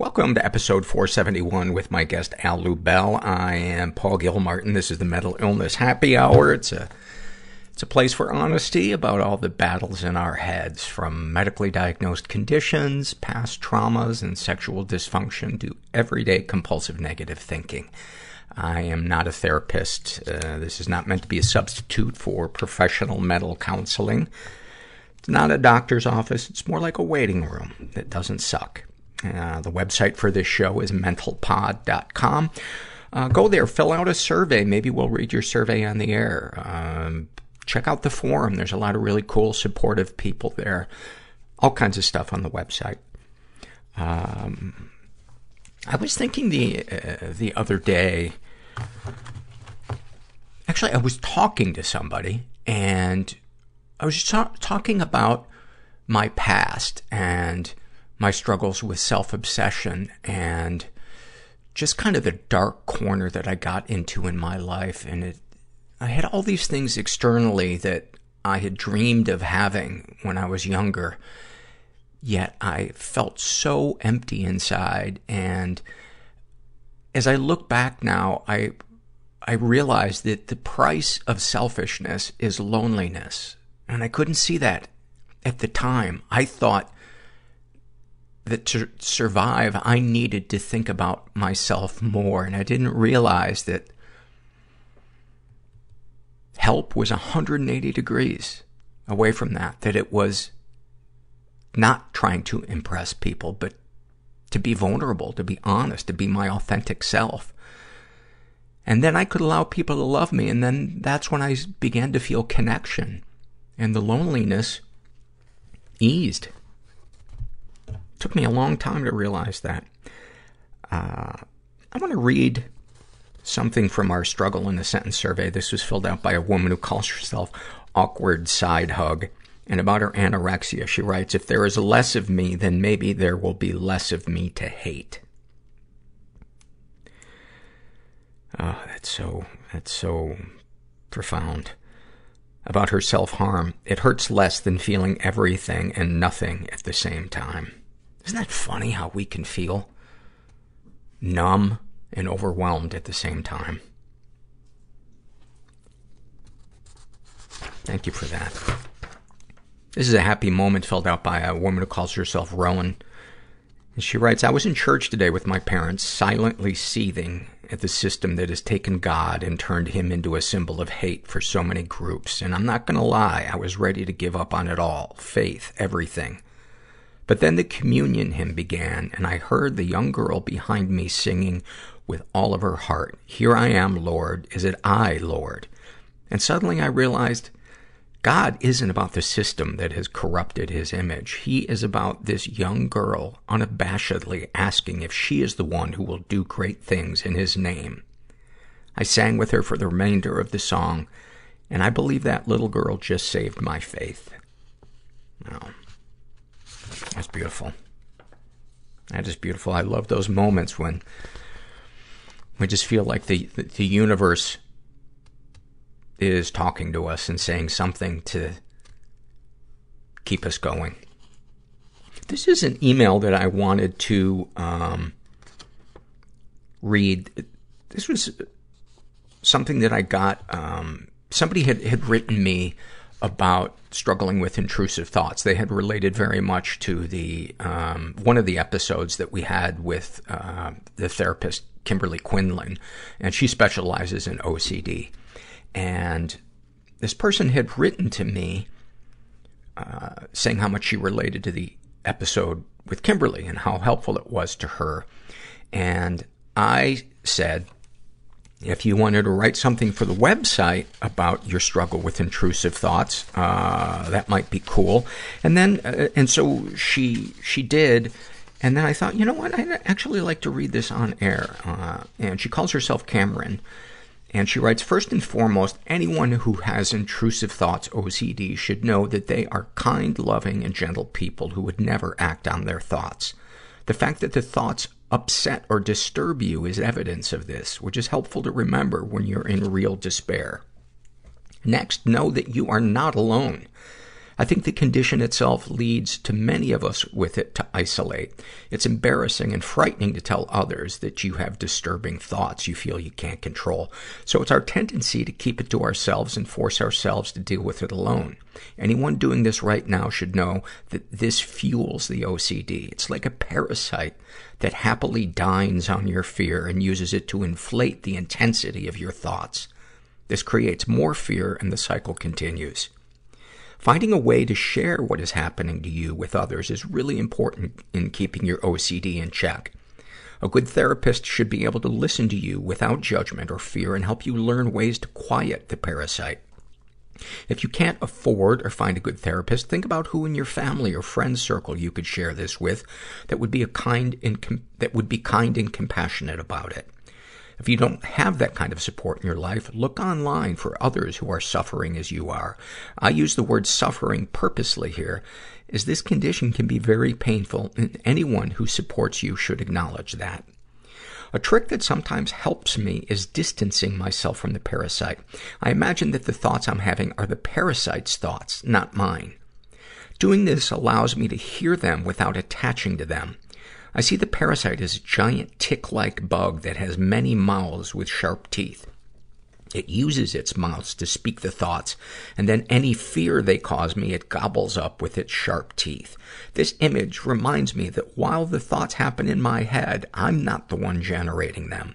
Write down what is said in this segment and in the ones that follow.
Welcome to episode 471 with my guest Al Lubel. I am Paul Gilmartin. This is the Mental Illness Happy Hour. It's a it's a place for honesty about all the battles in our heads, from medically diagnosed conditions, past traumas, and sexual dysfunction to everyday compulsive negative thinking. I am not a therapist. Uh, this is not meant to be a substitute for professional mental counseling. It's not a doctor's office. It's more like a waiting room that doesn't suck. Uh, the website for this show is mentalpod.com. Uh, go there, fill out a survey. Maybe we'll read your survey on the air. Um, check out the forum. There's a lot of really cool, supportive people there. All kinds of stuff on the website. Um, I was thinking the uh, the other day. Actually, I was talking to somebody, and I was ta- talking about my past and my struggles with self-obsession and just kind of the dark corner that I got into in my life. And it, I had all these things externally that I had dreamed of having when I was younger. Yet I felt so empty inside. And as I look back now, I, I realized that the price of selfishness is loneliness. And I couldn't see that at the time. I thought that to survive, I needed to think about myself more. And I didn't realize that help was 180 degrees away from that, that it was not trying to impress people, but to be vulnerable, to be honest, to be my authentic self. And then I could allow people to love me, and then that's when I began to feel connection. And the loneliness eased. Took me a long time to realize that. Uh, I want to read something from our struggle in a sentence survey. This was filled out by a woman who calls herself Awkward Side Hug. And about her anorexia, she writes, if there is less of me, then maybe there will be less of me to hate. Oh, that's so, that's so profound. About her self-harm, it hurts less than feeling everything and nothing at the same time. Isn't that funny how we can feel numb and overwhelmed at the same time? Thank you for that. This is a happy moment filled out by a woman who calls herself Rowan. And she writes, I was in church today with my parents, silently seething at the system that has taken God and turned him into a symbol of hate for so many groups. And I'm not gonna lie, I was ready to give up on it all. Faith, everything. But then the communion hymn began, and I heard the young girl behind me singing with all of her heart, Here I am, Lord. Is it I, Lord? And suddenly I realized God isn't about the system that has corrupted his image. He is about this young girl unabashedly asking if she is the one who will do great things in his name. I sang with her for the remainder of the song, and I believe that little girl just saved my faith. Oh, that's beautiful. That is beautiful. I love those moments when we just feel like the, the, universe is talking to us and saying something to keep us going. This is an email that I wanted to um, read. This was something that I got. Um, somebody had, had written me about struggling with intrusive thoughts. They had related very much to the um, one of the episodes that we had with uh, the therapist Kimberly Quinlan, and she specializes in OCD. And this person had written to me uh, saying how much she related to the episode with Kimberly and how helpful it was to her. And I said, if you wanted to write something for the website about your struggle with intrusive thoughts, uh, that might be cool. And then, uh, and so she, she did. And then I thought, you know what? I'd actually like to read this on air. Uh, and she calls herself Cameron. And she writes, first and foremost, anyone who has intrusive thoughts, OCD, should know that they are kind, loving, and gentle people who would never act on their thoughts. The fact that the thoughts upset or disturb you is evidence of this, which is helpful to remember when you're in real despair. Next, know that you are not alone. I think the condition itself leads to many of us with it to isolate. It's embarrassing and frightening to tell others that you have disturbing thoughts you feel you can't control. So it's our tendency to keep it to ourselves and force ourselves to deal with it alone. Anyone doing this right now should know that this fuels the OCD. It's like a parasite that happily dines on your fear and uses it to inflate the intensity of your thoughts. This creates more fear and the cycle continues. Finding a way to share what is happening to you with others is really important in keeping your OCD in check. A good therapist should be able to listen to you without judgment or fear and help you learn ways to quiet the parasite. If you can't afford or find a good therapist, think about who in your family or friend circle you could share this with that would be a kind and com- that would be kind and compassionate about it. If you don't have that kind of support in your life, look online for others who are suffering as you are. I use the word suffering purposely here, as this condition can be very painful, and anyone who supports you should acknowledge that. A trick that sometimes helps me is distancing myself from the parasite. I imagine that the thoughts I'm having are the parasite's thoughts, not mine. Doing this allows me to hear them without attaching to them. I see the parasite as a giant tick-like bug that has many mouths with sharp teeth. It uses its mouths to speak the thoughts, and then any fear they cause me, it gobbles up with its sharp teeth. This image reminds me that while the thoughts happen in my head, I'm not the one generating them.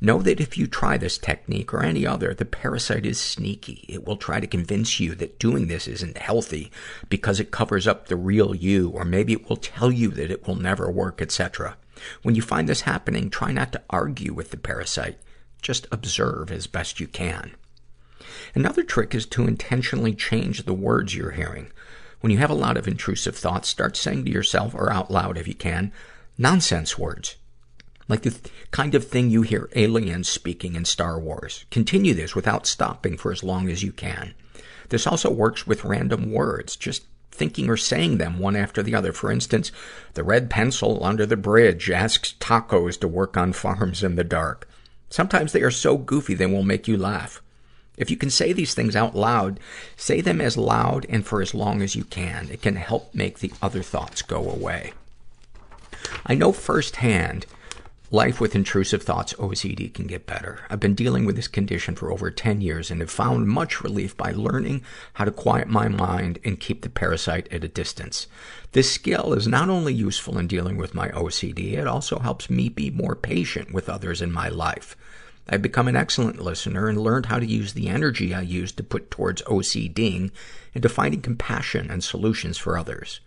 Know that if you try this technique or any other, the parasite is sneaky. It will try to convince you that doing this isn't healthy because it covers up the real you, or maybe it will tell you that it will never work, etc. When you find this happening, try not to argue with the parasite. Just observe as best you can. Another trick is to intentionally change the words you're hearing. When you have a lot of intrusive thoughts, start saying to yourself or out loud if you can, nonsense words. Like the th- kind of thing you hear aliens speaking in Star Wars. Continue this without stopping for as long as you can. This also works with random words, just thinking or saying them one after the other. For instance, the red pencil under the bridge asks tacos to work on farms in the dark. Sometimes they are so goofy they will make you laugh. If you can say these things out loud, say them as loud and for as long as you can. It can help make the other thoughts go away. I know firsthand Life with intrusive thoughts, OCD, can get better. I've been dealing with this condition for over 10 years and have found much relief by learning how to quiet my mind and keep the parasite at a distance. This skill is not only useful in dealing with my OCD, it also helps me be more patient with others in my life. I've become an excellent listener and learned how to use the energy I use to put towards OCDing into finding compassion and solutions for others.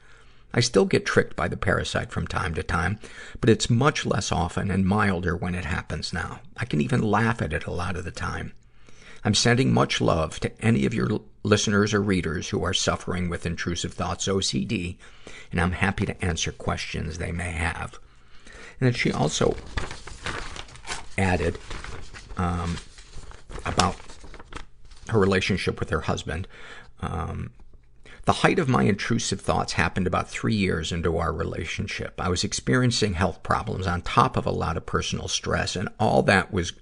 I still get tricked by the parasite from time to time, but it's much less often and milder when it happens now. I can even laugh at it a lot of the time. I'm sending much love to any of your listeners or readers who are suffering with intrusive thoughts OCD, and I'm happy to answer questions they may have. And then she also added um, about her relationship with her husband. Um, The height of my intrusive thoughts happened about three years into our relationship. I was experiencing health problems on top of a lot of personal stress, and all that was,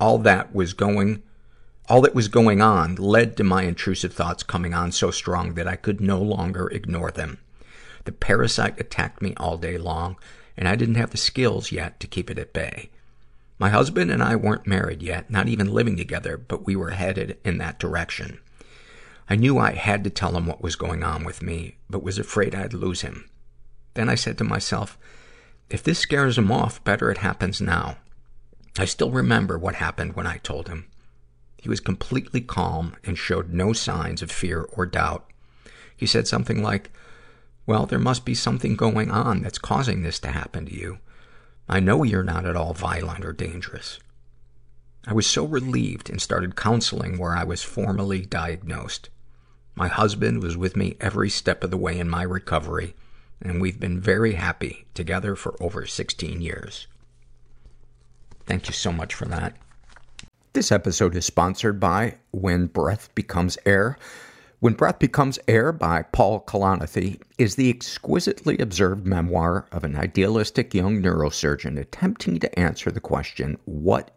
all that was going, all that was going on led to my intrusive thoughts coming on so strong that I could no longer ignore them. The parasite attacked me all day long, and I didn't have the skills yet to keep it at bay. My husband and I weren't married yet, not even living together, but we were headed in that direction. I knew I had to tell him what was going on with me, but was afraid I'd lose him. Then I said to myself, if this scares him off, better it happens now. I still remember what happened when I told him. He was completely calm and showed no signs of fear or doubt. He said something like, well, there must be something going on that's causing this to happen to you. I know you're not at all violent or dangerous. I was so relieved and started counseling where I was formally diagnosed. My husband was with me every step of the way in my recovery, and we've been very happy together for over 16 years. Thank you so much for that. This episode is sponsored by When Breath Becomes Air. When Breath Becomes Air by Paul Kalanithi is the exquisitely observed memoir of an idealistic young neurosurgeon attempting to answer the question, what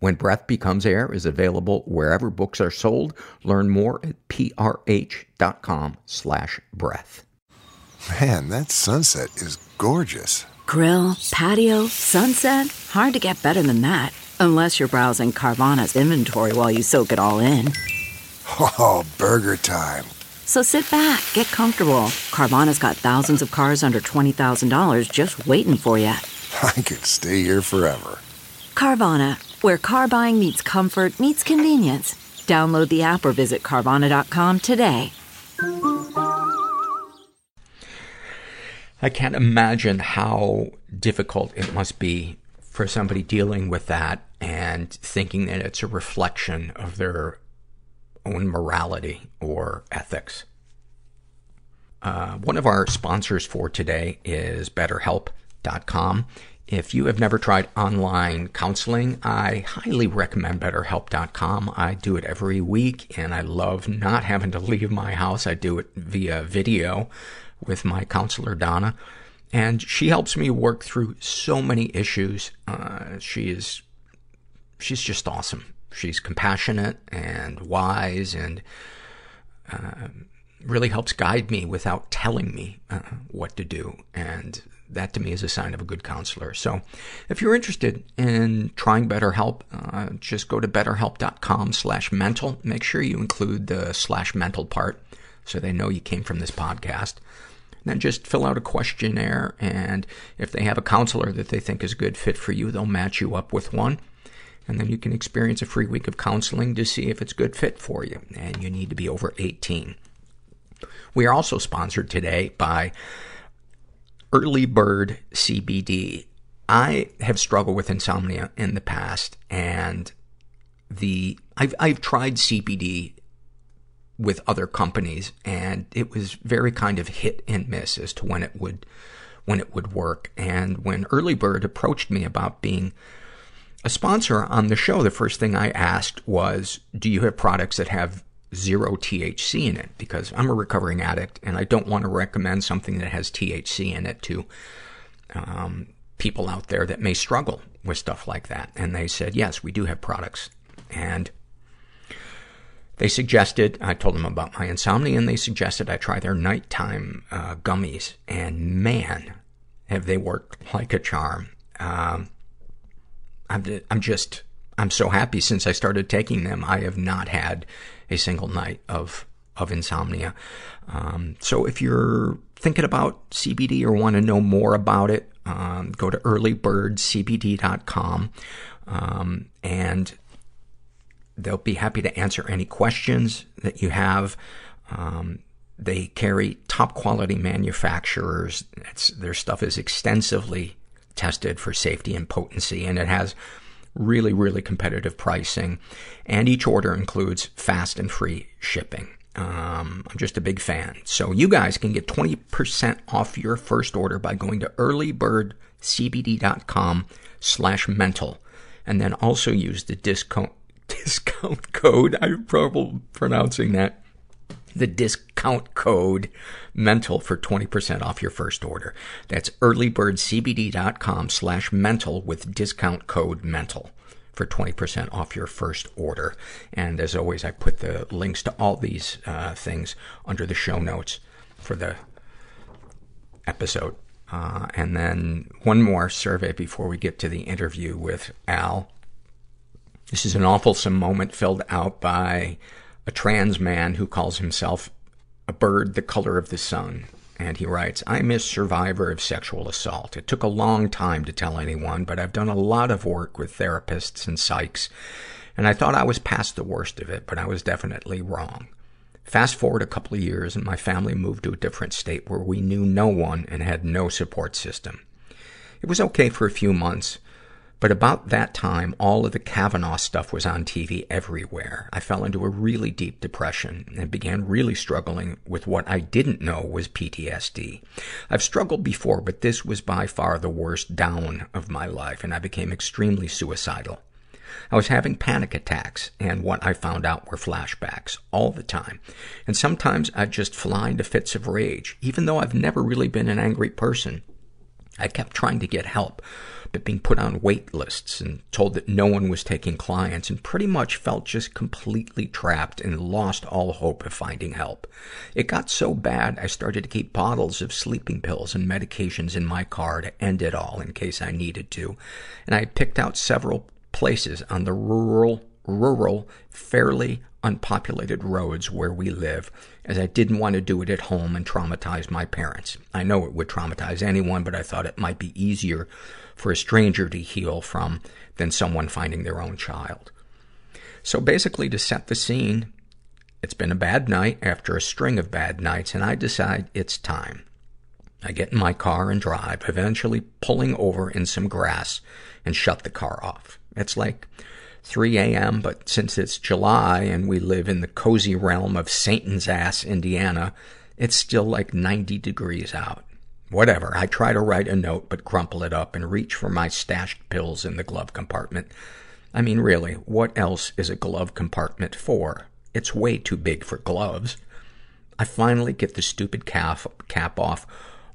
When Breath Becomes Air is available wherever books are sold. Learn more at prh.com slash breath. Man, that sunset is gorgeous. Grill, patio, sunset. Hard to get better than that. Unless you're browsing Carvana's inventory while you soak it all in. Oh, burger time. So sit back, get comfortable. Carvana's got thousands of cars under $20,000 just waiting for you. I could stay here forever. Carvana, where car buying meets comfort, meets convenience. Download the app or visit Carvana.com today. I can't imagine how difficult it must be for somebody dealing with that and thinking that it's a reflection of their own morality or ethics. Uh, one of our sponsors for today is BetterHelp.com. If you have never tried online counseling, I highly recommend BetterHelp.com. I do it every week and I love not having to leave my house. I do it via video with my counselor, Donna. And she helps me work through so many issues. Uh, she is, she's just awesome. She's compassionate and wise and, uh, really helps guide me without telling me uh, what to do. And that to me is a sign of a good counselor. So if you're interested in trying BetterHelp, uh, just go to betterhelp.com slash mental. Make sure you include the slash mental part so they know you came from this podcast. Then just fill out a questionnaire and if they have a counselor that they think is a good fit for you, they'll match you up with one. And then you can experience a free week of counseling to see if it's a good fit for you. And you need to be over 18. We are also sponsored today by Early Bird CBD. I have struggled with insomnia in the past and the, I've, I've tried CBD with other companies and it was very kind of hit and miss as to when it would, when it would work. And when Early Bird approached me about being a sponsor on the show, the first thing I asked was, do you have products that have zero THC in it? Because I'm a recovering addict and I don't want to recommend something that has THC in it to, um, people out there that may struggle with stuff like that. And they said, yes, we do have products. And they suggested, I told them about my insomnia and they suggested I try their nighttime, uh, gummies. And man, have they worked like a charm. Um, I'm, I'm just, I'm so happy since I started taking them. I have not had a single night of, of insomnia. Um, so if you're thinking about CBD or want to know more about it, um, go to earlybirdcbd.com. Um, and they'll be happy to answer any questions that you have. Um, they carry top quality manufacturers. It's, their stuff is extensively tested for safety and potency, and it has really, really competitive pricing. And each order includes fast and free shipping. Um, I'm just a big fan. So you guys can get 20% off your first order by going to earlybirdcbd.com slash mental. And then also use the discount, discount code. I'm probably pronouncing that. The discount code mental for 20% off your first order. That's earlybirdcbd.com slash mental with discount code mental for 20% off your first order. And as always, I put the links to all these uh, things under the show notes for the episode. Uh, and then one more survey before we get to the interview with Al. This is an awful moment filled out by a trans man who calls himself a bird the color of the sun. And he writes, I'm a survivor of sexual assault. It took a long time to tell anyone, but I've done a lot of work with therapists and psychs. And I thought I was past the worst of it, but I was definitely wrong. Fast forward a couple of years and my family moved to a different state where we knew no one and had no support system. It was okay for a few months, but about that time, all of the Kavanaugh stuff was on TV everywhere. I fell into a really deep depression and began really struggling with what I didn't know was PTSD. I've struggled before, but this was by far the worst down of my life, and I became extremely suicidal. I was having panic attacks, and what I found out were flashbacks all the time. And sometimes I'd just fly into fits of rage, even though I've never really been an angry person. I kept trying to get help, but being put on wait lists and told that no one was taking clients and pretty much felt just completely trapped and lost all hope of finding help. It got so bad I started to keep bottles of sleeping pills and medications in my car to end it all in case I needed to. And I picked out several places on the rural, rural, fairly unpopulated roads where we live, as I didn't want to do it at home and traumatize my parents. I know it would traumatize anyone, but I thought it might be easier for a stranger to heal from than someone finding their own child. So basically, to set the scene, it's been a bad night after a string of bad nights, and I decide it's time. I get in my car and drive, eventually pulling over in some grass and shut the car off. It's like 3 a.m., but since it's July and we live in the cozy realm of Satan's ass, Indiana, it's still like 90 degrees out. Whatever. I try to write a note, but crumple it up and reach for my stashed pills in the glove compartment. I mean, really, what else is a glove compartment for? It's way too big for gloves. I finally get the stupid cap, cap off,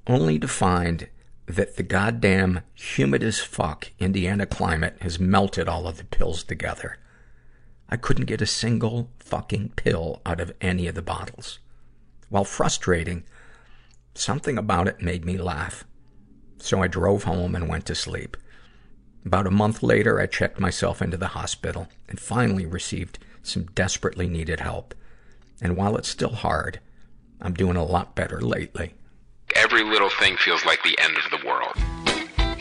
only to find that the goddamn humid as fuck Indiana climate has melted all of the pills together. I couldn't get a single fucking pill out of any of the bottles. While frustrating, something about it made me laugh. So I drove home and went to sleep. About a month later, I checked myself into the hospital and finally received some desperately needed help. And while it's still hard, I'm doing a lot better lately. Every little thing feels like the end of the world.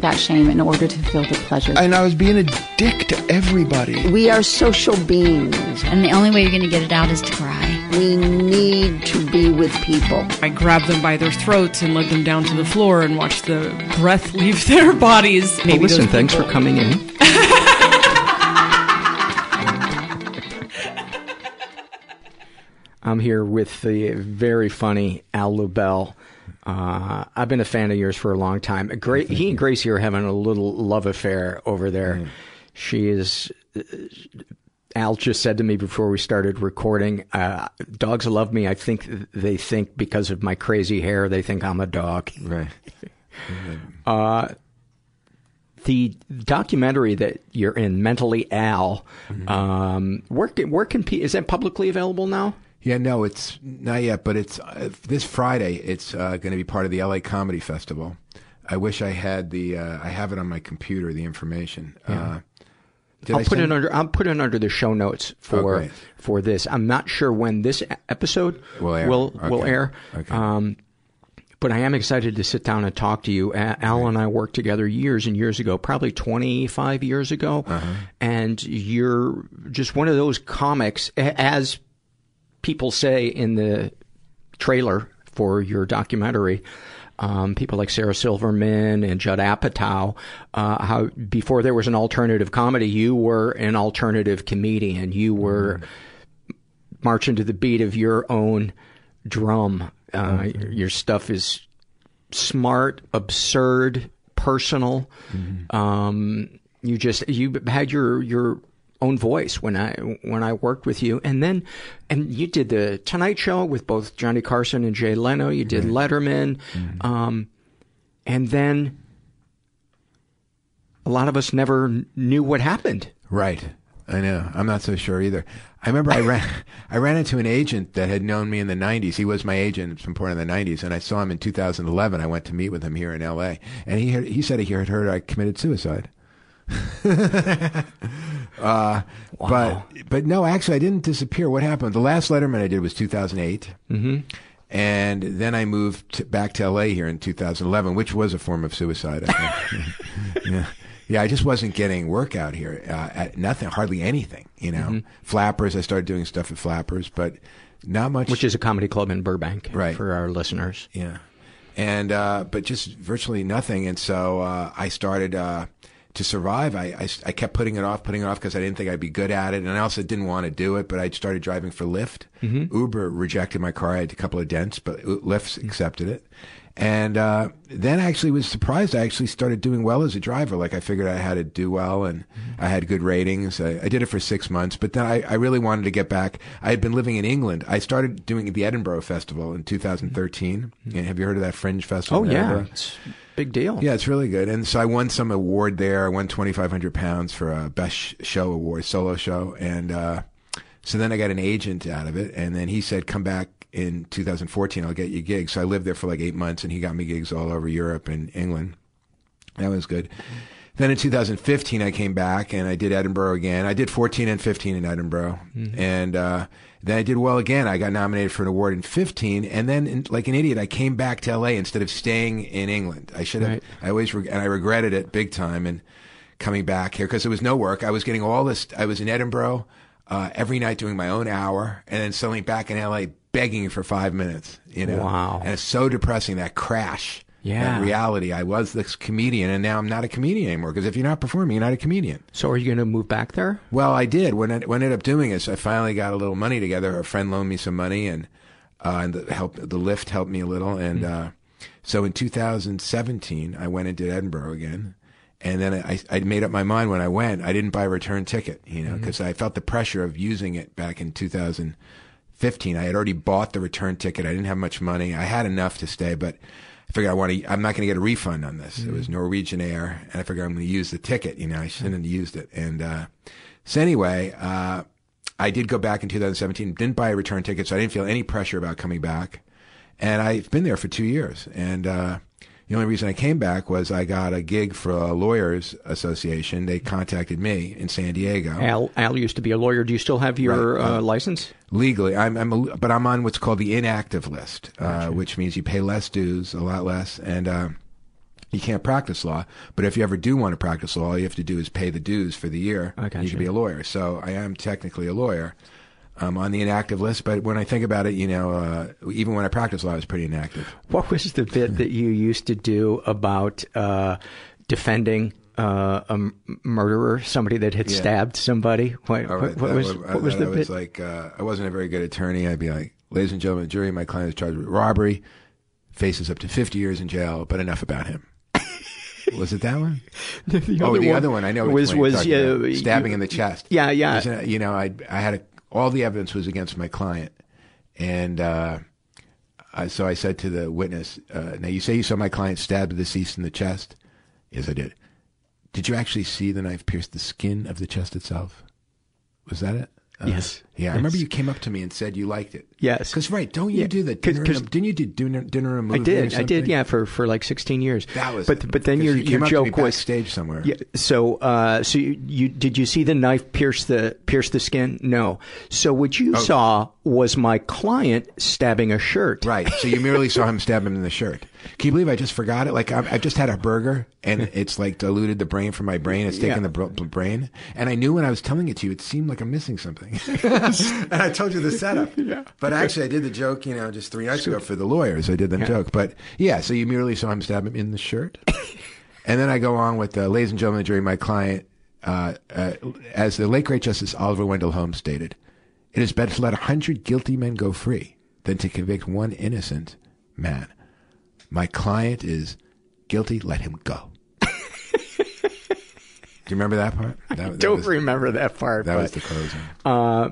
that shame in order to feel the pleasure. And I was being a dick to everybody. We are social beings. And the only way you're going to get it out is to cry. We need to be with people. I grabbed them by their throats and led them down to the floor and watched the breath leave their bodies. Maybe well, listen, thanks for coming in. I'm here with the very funny Al Lubel. Uh, I've been a fan of yours for a long time. Gra- he and Gracie are having a little love affair over there. Mm. She is. Uh, Al just said to me before we started recording, uh, dogs love me. I think they think because of my crazy hair, they think I'm a dog. Right. Uh, the documentary that you're in, Mentally Al, Mm-hmm. um, where can, where can is that publicly available now? Yeah, no, it's not yet, but it's uh, this Friday. It's uh, going to be part of the LA Comedy Festival. I wish I had the. Uh, I have it on my computer. The information. Uh, I'll I put send- it under. I'll put it under the show notes for Oh, great. for this. I'm not sure when this episode Will air. will, will air. Okay. Um, but I am excited to sit down and talk to you. Al and I worked together years and years ago, probably 25 years ago. Uh-huh. And you're just one of those comics, as people say in the trailer for your documentary, um, people like Sarah Silverman and Judd Apatow, uh, how before there was an alternative comedy, you were an alternative comedian. You were marching to the beat of your own drum. Uh, Your stuff is smart, absurd, personal. Um, you just you had your your own voice when I when I worked with you, and then and you did the Tonight Show with both Johnny Carson and Jay Leno. You did Letterman, um, and then a lot of us never knew what happened. Right. I know. I'm not so sure either. I remember I ran I ran into an agent that had known me in the 90s. He was my agent at some point in the 90s, and I saw him in 2011. I went to meet with him here in L.A. and he had, he said he had heard I committed suicide. uh, But but no, actually, I didn't disappear. What happened? The last Letterman I did was 2008. Mm-hmm. And then I moved to, back to LA here in 2011, which was a form of suicide. I think. yeah. Yeah, I just wasn't getting work out here. Uh, at nothing, hardly anything. You know, Mhm. Flappers. I started doing stuff at Flappers, but not much. Which is a comedy club in Burbank, Right. For our listeners. Yeah. And, uh, but just virtually nothing. And so, uh, I started, uh, to survive. I, I, I kept putting it off, putting it off because I didn't think I'd be good at it. And I also didn't want to do it, but I started driving for Lyft. Mhm. Uber rejected my car. I had a couple of dents, but Lyft accepted it. And, uh, then I actually was surprised. I actually started doing well as a driver. Like I figured I had to do well and I had good ratings. I, I did it for six months, but then I, I really wanted to get back. I had been living in England. I started doing the Edinburgh Festival in 2013. And have you heard of that Fringe Festival? Oh yeah, Edinburgh? it's a big deal. Yeah, it's really good. And so I won some award there. I won twenty five hundred pounds for a best show award, solo show. And uh, so then I got an agent out of it. And then he said, "Come back in 2014. I'll get you gigs." So I lived there for like eight months, and he got me gigs all over Europe and England. That was good. Then in 2015, I came back and I did Edinburgh again. I did 14 and 15 in Edinburgh, Mhm. and uh, then I did well again. I got nominated for an award in 15, and then in, like an idiot, I came back to LA instead of staying in England. I should have. Right. I always reg- and I regretted it big time. And coming back here because there was no work. I was getting all this. I was in Edinburgh uh, every night doing my own hour, and then suddenly back in LA begging for five minutes. You know, Wow. and it's so depressing that crash. Yeah. Reality. I was this comedian, and now I'm not a comedian anymore. Because if you're not performing, you're not a comedian. So are you going to move back there? Well, I did. When I, when I ended up doing it, so I finally got a little money together. A friend loaned me some money, and uh, and the help the Lyft helped me a little. And uh, so in 2017, I went and did Edinburgh again. And then I, I made up my mind when I went. I didn't buy a return ticket, you know, because I felt the pressure of using it back in 2015. I had already bought the return ticket. I didn't have much money. I had enough to stay, but I figured I want to. I'm not going to get a refund on this. It was Norwegian Air, and I figured I'm going to use the ticket. You know, I shouldn't have used it. And uh, so anyway, uh, I did go back in 2017. Didn't buy a return ticket, so I didn't feel any pressure about coming back. And I've been there for two years. And uh, the only reason I came back was I got a gig for a lawyers association. They contacted me in San Diego. Al, Al used to be a lawyer. Do you still have your Right, uh, uh, license? Legally, I'm, I'm a, but I'm on what's called the inactive list, uh, which means you pay less dues, a lot less, and uh, you can't practice law. But if you ever do want to practice law, all you have to do is pay the dues for the year. I you you. can be a lawyer. So I am technically a lawyer. I'm on the inactive list, but when I think about it, you know, uh, even when I practice law, I was pretty inactive. What was the bit that you used to do about uh, defending uh, a m- murderer, somebody that had Yeah. stabbed somebody? What, right, what was would- what was I, the I bit? was like, uh, I wasn't a very good attorney. I'd be like, ladies and gentlemen, jury, my client is charged with robbery, faces up to 50 years in jail, but enough about him. was it that one? The, the oh, other the one other one. I know was was about. stabbing you- in the chest. Yeah, yeah. Isn't you know, I I had a, all the evidence was against my client, and uh, I, so I said to the witness, uh, "Now you say you saw my client stab the deceased in the chest." Yes, I did. Did you actually see the knife pierce the skin of the chest itself? Was that it? Uh, Yes. Yeah, I remember you came up to me and said you liked it. Yes. Because right, don't you Yeah, do the 'cause- dinner? 'cause- a- didn't you do dinner, dinner and I movie? or did. I did. Yeah, for, for like 16 years. That was. But but then your you your up to me joke was backstage somewhere. Yeah. So uh, so you, you did you see the knife pierce the pierce the skin? No. So what you Oh. saw was my client stabbing a shirt. Right. So you merely saw him stab him in the shirt. Can you believe I just forgot it? Like I, I just had a burger and it's like diluted the brain from my brain. It's taken Yeah. the br- br- brain. And I knew when I was telling it to you, it seemed like I'm missing something. and I told you the setup. Yeah. But actually, I did the joke, you know, just three nights ago for the lawyers. I did the Yeah. joke. But yeah, so you merely saw him stab him in the shirt. and then I go on with, uh, ladies and gentlemen of the jury, my client, uh, uh, as the late great Justice Oliver Wendell Holmes stated, it is better to let a hundred guilty men go free than to convict one innocent man. My client is guilty, let him go. Do you remember that part? That, that Don't was- remember that part. That but, was the closing. Uh,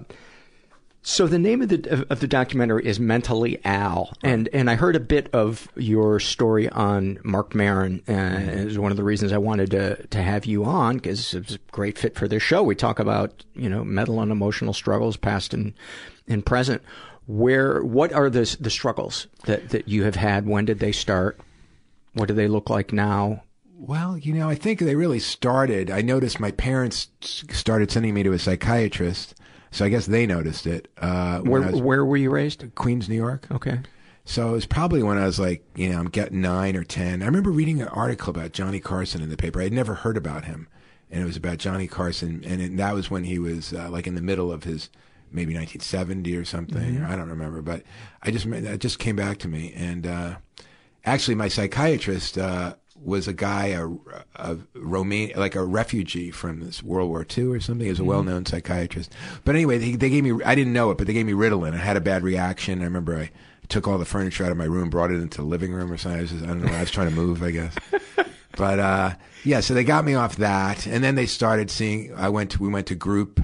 so the name of the of, of the documentary is Mentally Al, and and I heard a bit of your story on Marc Maron. Uh, Mm-hmm. Is one of the reasons I wanted to to have you on because it's a great fit for this show. We talk about you know mental and emotional struggles, past and and present. Where what are the the struggles that that you have had? When did they start? What do they look like now? Well, you know, I think they really started. I noticed my parents started sending me to a psychiatrist, so I guess they noticed it. Uh, Where was- where were you raised? Queens, New York. Okay. So it was probably when I was like, you know, I'm getting nine or ten. I remember reading an article about Johnny Carson in the paper. I'd never heard about him, and it was about Johnny Carson, and it, that was when he was uh, like in the middle of his maybe 1970 or something. Mhm. I don't remember, but I just that just came back to me, and uh, actually, my psychiatrist uh, was a guy, a, a like a refugee from this World War II or something. He was a Mhm. well-known psychiatrist. But anyway, they, they gave me, I didn't know it, but they gave me Ritalin. I had a bad reaction. I remember I took all the furniture out of my room, brought it into the living room or something. I, was just, I don't know. I was trying to move, I guess. But uh, yeah, so they got me off that, and then they started seeing. I went to we went to group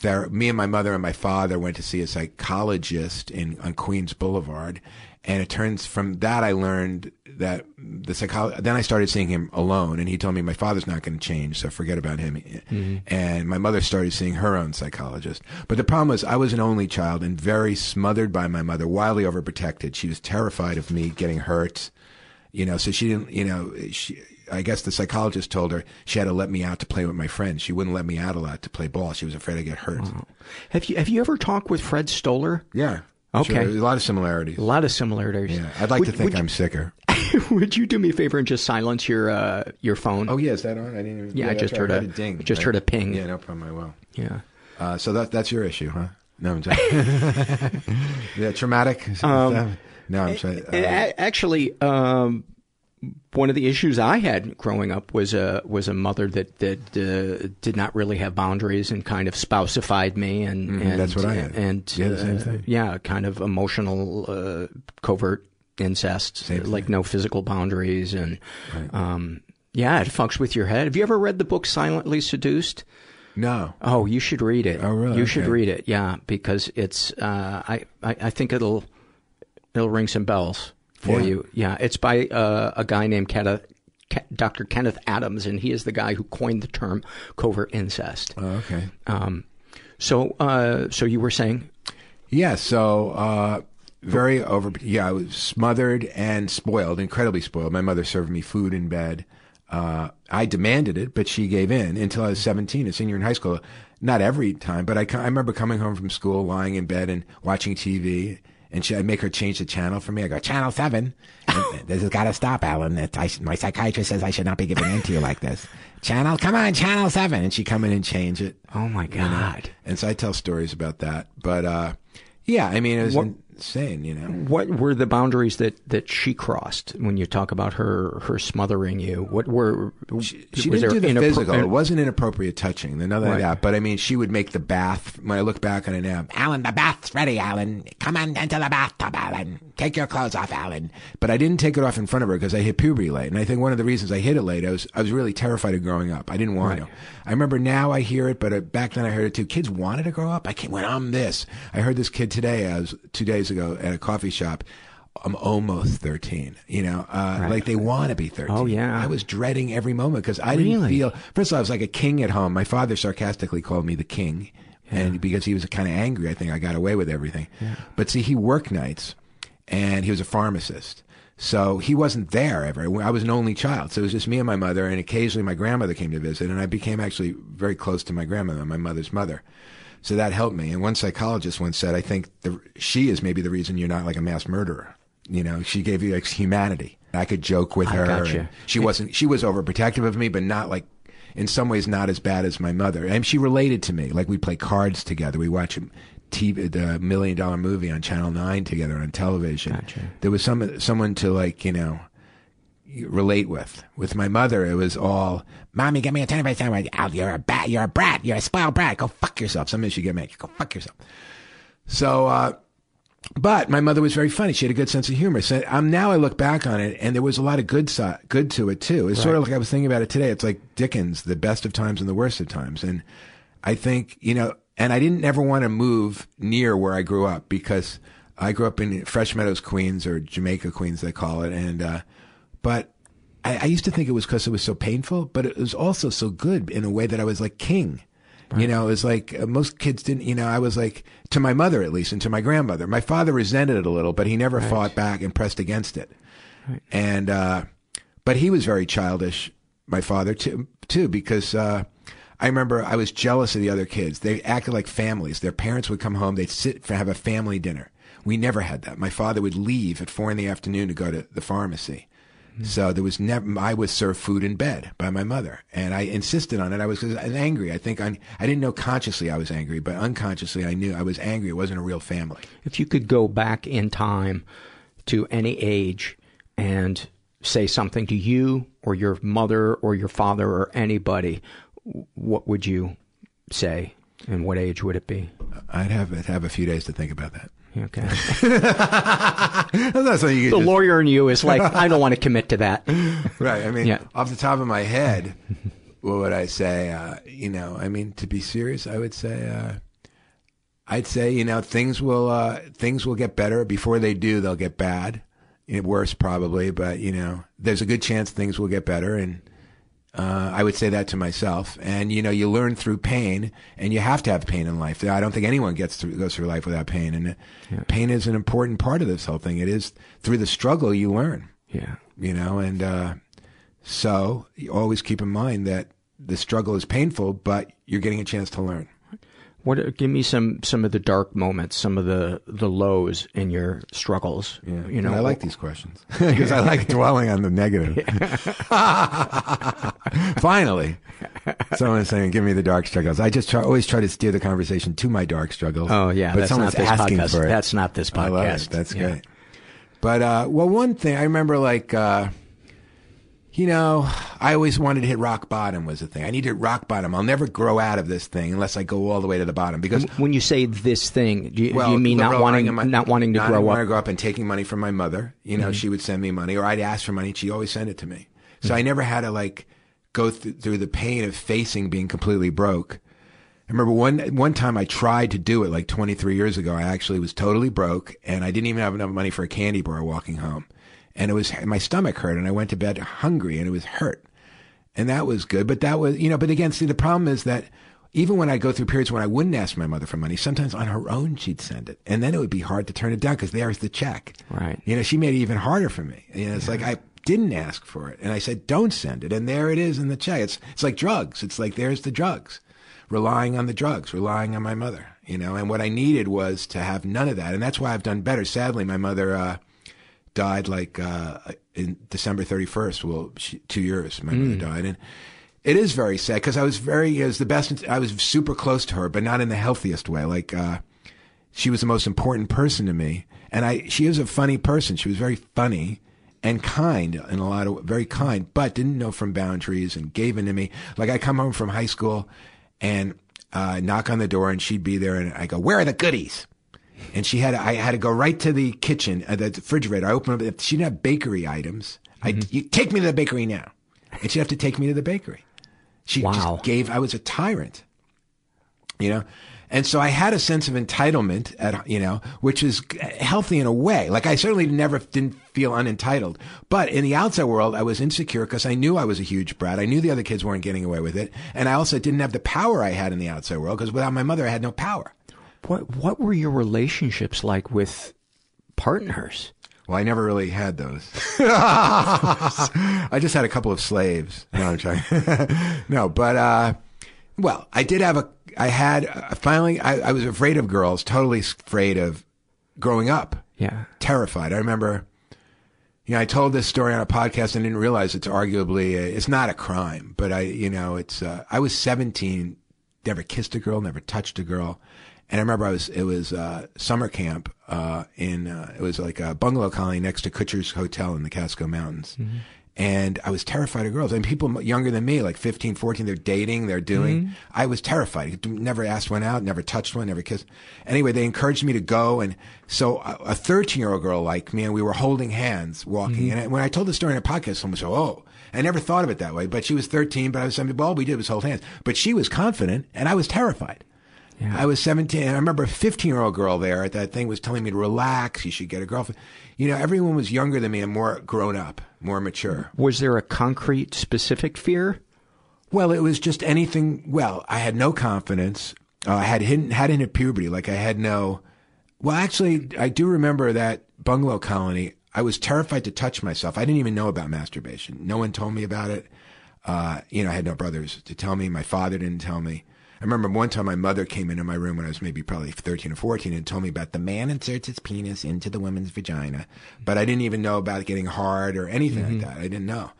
therapy. Me and my mother and my father went to see a psychologist in on Queens Boulevard, and it turns from that I learned that the psycholo- Then I started seeing him alone, and he told me my father's not going to change, so forget about him. Mhm. And my mother started seeing her own psychologist. But the problem was I was an only child and very smothered by my mother, wildly overprotected. She was terrified of me getting hurt you know so she didn't you know she i guess the psychologist told her she had to let me out to play with my friends she wouldn't let me out a lot to play ball she was afraid i'd get hurt Have you have you ever talked with Fred Stoller? yeah Okay. sure. A lot of similarities A lot of similarities. yeah i'd like Would- to think i'm sicker would you do me a favor and just silence your uh, your phone? oh yeah is that on i didn't even Yeah, I that's just heard I a heard ding just right? heard a ping. yeah no problem i will Yeah. uh, so that that's your issue huh no i'm joking yeah traumatic Um, no i'm sorry A- a- Actually, um, one of the issues I had growing up was a was a mother that that uh, did not really have boundaries and kind of spouseified me, and, Mhm, and that's what I had. And Yeah, the same uh, thing. yeah, kind of emotional, uh, covert incest, like no physical boundaries, and um, yeah, it fucks with your head. Have you ever read the book Silently Seduced? No. Oh, you should read it. Oh, really? You should read it. Yeah, because it's. Uh, I, I I think it'll it'll ring some bells for Yeah. you. Yeah, it's by uh, a guy named Kenneth, Ke- Dr. Kenneth Adams, and he is the guy who coined the term covert incest. Oh, okay. Um, so uh, so you were saying? Yeah, so uh, very over. Yeah, I was smothered and spoiled, incredibly spoiled. My mother served me food in bed. Uh, I demanded it, but she gave in until I was 17, a senior in high school. Not every time, but I, I remember coming home from school, lying in bed and watching TV. And she, I'd make her change the channel for me. I go, Channel 7. And, this has got to stop, Alan. I, my psychiatrist says I should not be giving in to you like this. Channel, come on, Channel 7. And she'd come in and change it. Oh, my you know? God. And so I tell stories about that. But, uh, yeah, I mean, it was What, in- insane, you know. What were the boundaries that, that she crossed when you talk about her her smothering you? What were she, she didn't do the inappro- physical? It wasn't inappropriate touching. Nothing right. like that. But I mean, she would make the bath. When I look back on it now, Alan, the bath's ready. Alan, come on into the bathtub, Alan. Take your clothes off, Alan. But I didn't take it off in front of her because I hit puberty late, and I think one of the reasons I hit it late, I was I was really terrified of growing up. I didn't want right. to. I remember now I hear it, but uh, back then I heard it too. Kids wanted to grow up. I can't. When I'm this, I heard this kid today. as two days ago at a coffee shop. I'm almost 13. You know, uh, right. like they want to be 13. Oh yeah. I was dreading every moment because I really? didn't feel. First of all, I was like a king at home. My father sarcastically called me the king, yeah. and because he was kind of angry, I think I got away with everything. Yeah. But see, he worked nights, and he was a pharmacist. So he wasn't there ever. I was an only child. So it was just me and my mother, and occasionally my grandmother came to visit, and I became actually very close to my grandmother, my mother's mother. So that helped me. And one psychologist once said, I think the, she is maybe the reason you're not like a mass murderer. You know, she gave you like humanity. I could joke with her. Gotcha. She wasn't, she was overprotective of me, but not like, in some ways, not as bad as my mother. And she related to me. Like we play cards together. We watch TV, the Million Dollar Movie on Channel 9 together on television. Gotcha. There was some, someone to like, you know, relate with. With my mother, it was all, "Mommy, get me a ten sandwich." Al, you're a bat. You're a brat. You're a spoiled brat. Go fuck yourself. Sometimes she get mad. Go fuck yourself. So, uh, but my mother was very funny. She had a good sense of humor. So um, now I look back on it, and there was a lot of good so- good to it too. It's right. sort of like I was thinking about it today. It's like Dickens, the best of times and the worst of times. And I think you know, and I didn't ever want to move near where I grew up because I grew up in Fresh Meadows, Queens, or Jamaica, Queens, they call it, and. Uh, but I, I used to think it was because it was so painful, but it was also so good in a way that I was like king. Right. You know, it was like uh, most kids didn't, you know, I was like, to my mother at least, and to my grandmother. My father resented it a little, but he never right. fought back and pressed against it. Right. And, uh, but he was very childish, my father too, too, because, uh, I remember I was jealous of the other kids. They acted like families. Their parents would come home, they'd sit for have a family dinner. We never had that. My father would leave at four in the afternoon to go to the pharmacy. Mm-hmm. So there was never, I was served food in bed by my mother. And I insisted on it. I was, I was angry. I think I, I didn't know consciously I was angry, but unconsciously I knew I was angry. It wasn't a real family. If you could go back in time to any age and say something to you or your mother or your father or anybody, what would you say? And what age would it be? I'd have, I'd have a few days to think about that. Okay. That's not you the just... lawyer in you is like, I don't want to commit to that. Right. I mean, yeah. off the top of my head, what would I say? Uh, you know, I mean, to be serious, I would say, uh, I'd say, you know, things will, uh, things will get better. Before they do, they'll get bad. Worse probably, but you know, there's a good chance things will get better and, uh, I would say that to myself. And you know, you learn through pain, and you have to have pain in life. I don't think anyone gets through goes through life without pain, and yeah. pain is an important part of this whole thing. It is through the struggle you learn. Yeah, you know, and uh, so you always keep in mind that the struggle is painful, but you're getting a chance to learn. What? Give me some some of the dark moments, some of the the lows in your struggles. Yeah, you know, and I like these questions because I like dwelling on the negative. Finally, someone's saying, "Give me the dark struggles." I just try, always try to steer the conversation to my dark struggles. Oh yeah, but someone's asking podcast. for it. That's not this podcast. I love it. That's yeah. great. But uh, well, one thing I remember, like. Uh, you know, I always wanted to hit rock bottom was the thing. I need to hit rock bottom. I'll never grow out of this thing unless I go all the way to the bottom. Because when you say this thing, do you, well, do you mean not wanting, my, not wanting to not grow up? to grow up and taking money from my mother. You know, mm-hmm. she would send me money, or I'd ask for money, and she always sent it to me. So mm-hmm. I never had to like go th- through the pain of facing being completely broke. I remember one one time I tried to do it like 23 years ago. I actually was totally broke, and I didn't even have enough money for a candy bar walking home and it was my stomach hurt and I went to bed hungry and it was hurt. And that was good. But that was, you know, but again, see, the problem is that even when I go through periods when I wouldn't ask my mother for money, sometimes on her own she'd send it. And then it would be hard to turn it down because there's the check. Right. You know, she made it even harder for me. You know, it's yeah. like I didn't ask for it. And I said, don't send it. And there it is in the check. It's, it's like drugs. It's like, there's the drugs. Relying on the drugs, relying on my mother, you know, and what I needed was to have none of that. And that's why I've done better. Sadly, my mother, uh, died like uh, in December 31st. Well, she, two years my mm. mother died, and it is very sad because I was very it was the best. I was super close to her, but not in the healthiest way. Like uh, she was the most important person to me. And I, she was a funny person. She was very funny and kind in a lot of, very kind, but didn't know from boundaries and gave in to me. Like I come home from high school and, uh, knock on the door and she'd be there and I go, where are the goodies? And she had, I had to go right to the kitchen, uh, the refrigerator. I opened up, she didn't have bakery items. I, you, take me to the bakery now. And she'd have to take me to the bakery. She Wow. just gave, I was a tyrant, you know? And so I had a sense of entitlement at, you know, which is healthy in a way. Like I certainly never didn't feel unentitled, but in the outside world, I was insecure because I knew I was a huge brat. I knew the other kids weren't getting away with it. And I also didn't have the power I had in the outside world because without my mother, I had no power. What what were your relationships like with partners? Well, I never really had those. I just had a couple of slaves. No, I'm trying. no, but uh, well, I did have a. I had uh, finally. I, I was afraid of girls. Totally afraid of growing up. Yeah. Terrified. I remember. You know, I told this story on a podcast and didn't realize it's arguably a, it's not a crime, but I, you know, it's. Uh, I was 17, never kissed a girl, never touched a girl, and I remember I was it was uh, summer camp uh, in uh, it was like a bungalow colony next to Kutsher's Hotel in the Catskill Mountains. And I was terrified of girls. And people younger than me, like 15, 14, they're dating, they're doing. Mhm. I was terrified. Never asked one out, never touched one, never kissed. Anyway, they encouraged me to go. And so a 13 year old girl like me, and we were holding hands walking. Mhm. And I, when I told the story in a podcast, someone said, Oh, I never thought of it that way. But she was 13, but I was, I mean, all we did was hold hands. But she was confident, and I was terrified. I was 17. And I remember a 15 year old girl there at that thing was telling me to relax. You should get a girlfriend. You know, everyone was younger than me and more grown up, more mature. Was there a concrete, specific fear? Well, it was just anything. Well, I had no confidence. Uh, I had hidden, hadn't hit puberty. Like I had no. Well, actually, I do remember that bungalow colony. I was terrified to touch myself. I didn't even know about masturbation. No one told me about it. Uh, you know, I had no brothers to tell me. My father didn't tell me. I remember one time my mother came into my room when I was maybe probably 13 or 14 and told me about the man inserts his penis into the woman's vagina. But I didn't even know about getting hard or anything Mhm. like that. I didn't know.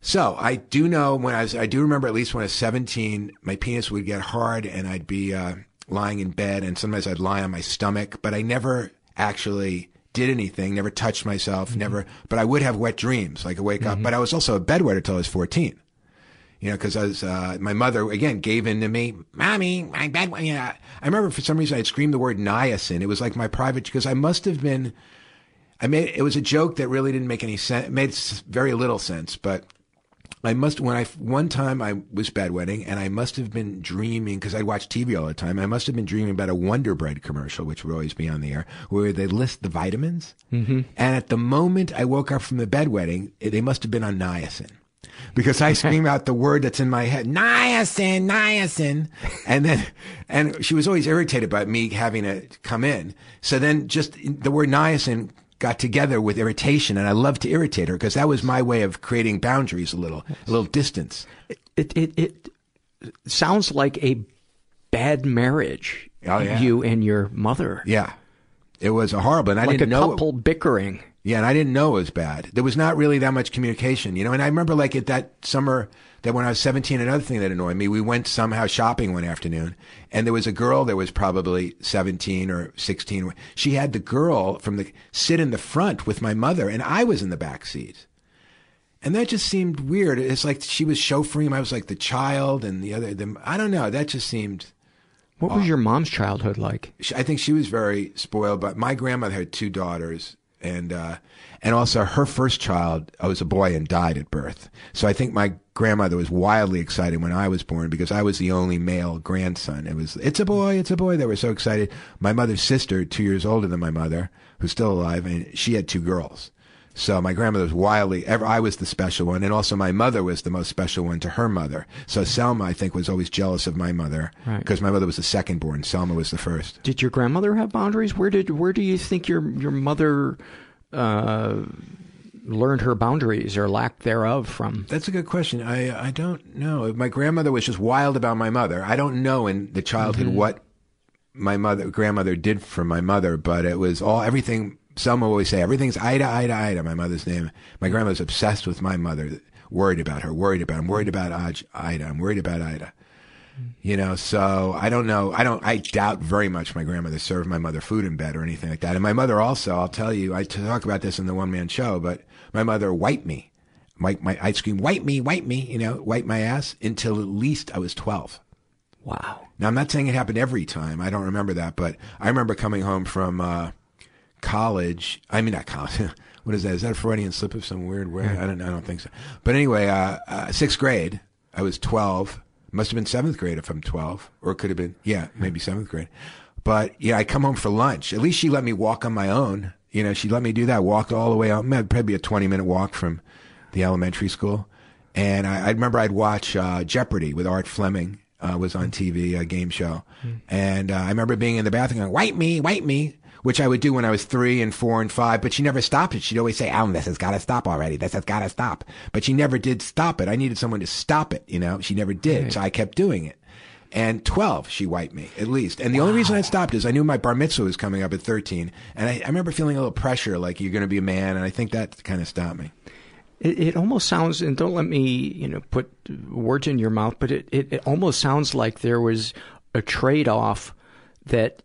So I do know when I was, I do remember at least when I was 17, my penis would get hard and I'd be uh, lying in bed and sometimes I'd lie on my stomach, but I never actually did anything, never touched myself, never, but I would have wet dreams, like I wake up, but I was also a bedwetter till I was 14. You know, because I was, uh, my mother again gave in to me, mommy, my bed. You know, I remember for some reason I'd scream the word niacin. It was like my private because I must have been. I made it was a joke that really didn't make any sense. It made very little sense, but I must when I one time I was bedwetting and I must have been dreaming because I'd watch TV all the time. I must have been dreaming about a Wonder Bread commercial, which would always be on the air, where they list the vitamins. Mm-hmm. And at the moment I woke up from the bedwetting, they must have been on niacin. Because I scream out the word that's in my head, niacin, niacin. And then, and she was always irritated by me having to come in. So then just the word niacin got together with irritation and I loved to irritate her because that was my way of creating boundaries a little, a little distance. It, it, it sounds like a bad marriage. Oh, yeah. You and your mother. Yeah. It was a horrible, and I like didn't a know. couple bickering. Yeah, and I didn't know it was bad. There was not really that much communication, you know. And I remember, like at that summer, that when I was seventeen, another thing that annoyed me, we went somehow shopping one afternoon, and there was a girl that was probably seventeen or sixteen. She had the girl from the sit in the front with my mother, and I was in the back seat. And that just seemed weird. It's like she was chauffeuring. I was like the child, and the other. The, I don't know. That just seemed. What was your mom's childhood like? I think she was very spoiled, but my grandmother had two daughters, and uh, and also her first child was a boy and died at birth. So I think my grandmother was wildly excited when I was born because I was the only male grandson. It was it's a boy, it's a boy. They were so excited. My mother's sister, two years older than my mother, who's still alive, and she had two girls. So my grandmother was wildly. Ever, I was the special one, and also my mother was the most special one to her mother. So Selma, I think, was always jealous of my mother Right. because my mother was the second born. Selma was the first. Did your grandmother have boundaries? Where did where do you think your your mother uh, learned her boundaries or lack thereof from? That's a good question. I I don't know. My grandmother was just wild about my mother. I don't know in the childhood Mhm. what my mother grandmother did for my mother, but it was all everything. Selma always say everything's Ida, Ida, Ida. My mother's name. My grandmother's obsessed with my mother. Worried about her. Worried about. I'm worried about Aj- Ida. I'm worried about Ida. You know, so I don't know. I don't. I doubt very much my grandmother served my mother food in bed or anything like that. And my mother also. I'll tell you. I talk about this in the one man show, but my mother wiped me. My my I screamed, "Wipe me, wipe me!" You know, wipe my ass until at least I was twelve. Wow. Now I'm not saying it happened every time. I don't remember that, but I remember coming home from uh, college. I mean, not college. what is that? Is that a Freudian slip of some weird way? I don't. I don't think so. But anyway, uh, uh, sixth grade. I was twelve. Must have been seventh grade if I'm twelve, or it could have been yeah, maybe seventh grade. But yeah, I come home for lunch. At least she let me walk on my own. You know, she let me do that. Walk all the way out. Probably a 20 minute walk from the elementary school. And I, I remember I'd watch uh, Jeopardy with Art Fleming. Uh, was on TV, a game show. And uh, I remember being in the bathroom going, wipe me, wipe me, which I would do when I was three and four and five, but she never stopped it. She'd always say, Alan, this has got to stop already. This has got to stop. But she never did stop it. I needed someone to stop it, you know? She never did. Right. So I kept doing it. And 12, she wiped me, at least. And the only reason I stopped is I knew my bar mitzvah was coming up at 13. And I, I remember feeling a little pressure, like you're going to be a man. And I think that kind of stopped me. It, it almost sounds, and don't let me, you know, put words in your mouth, but it, it, it almost sounds like there was a trade off that,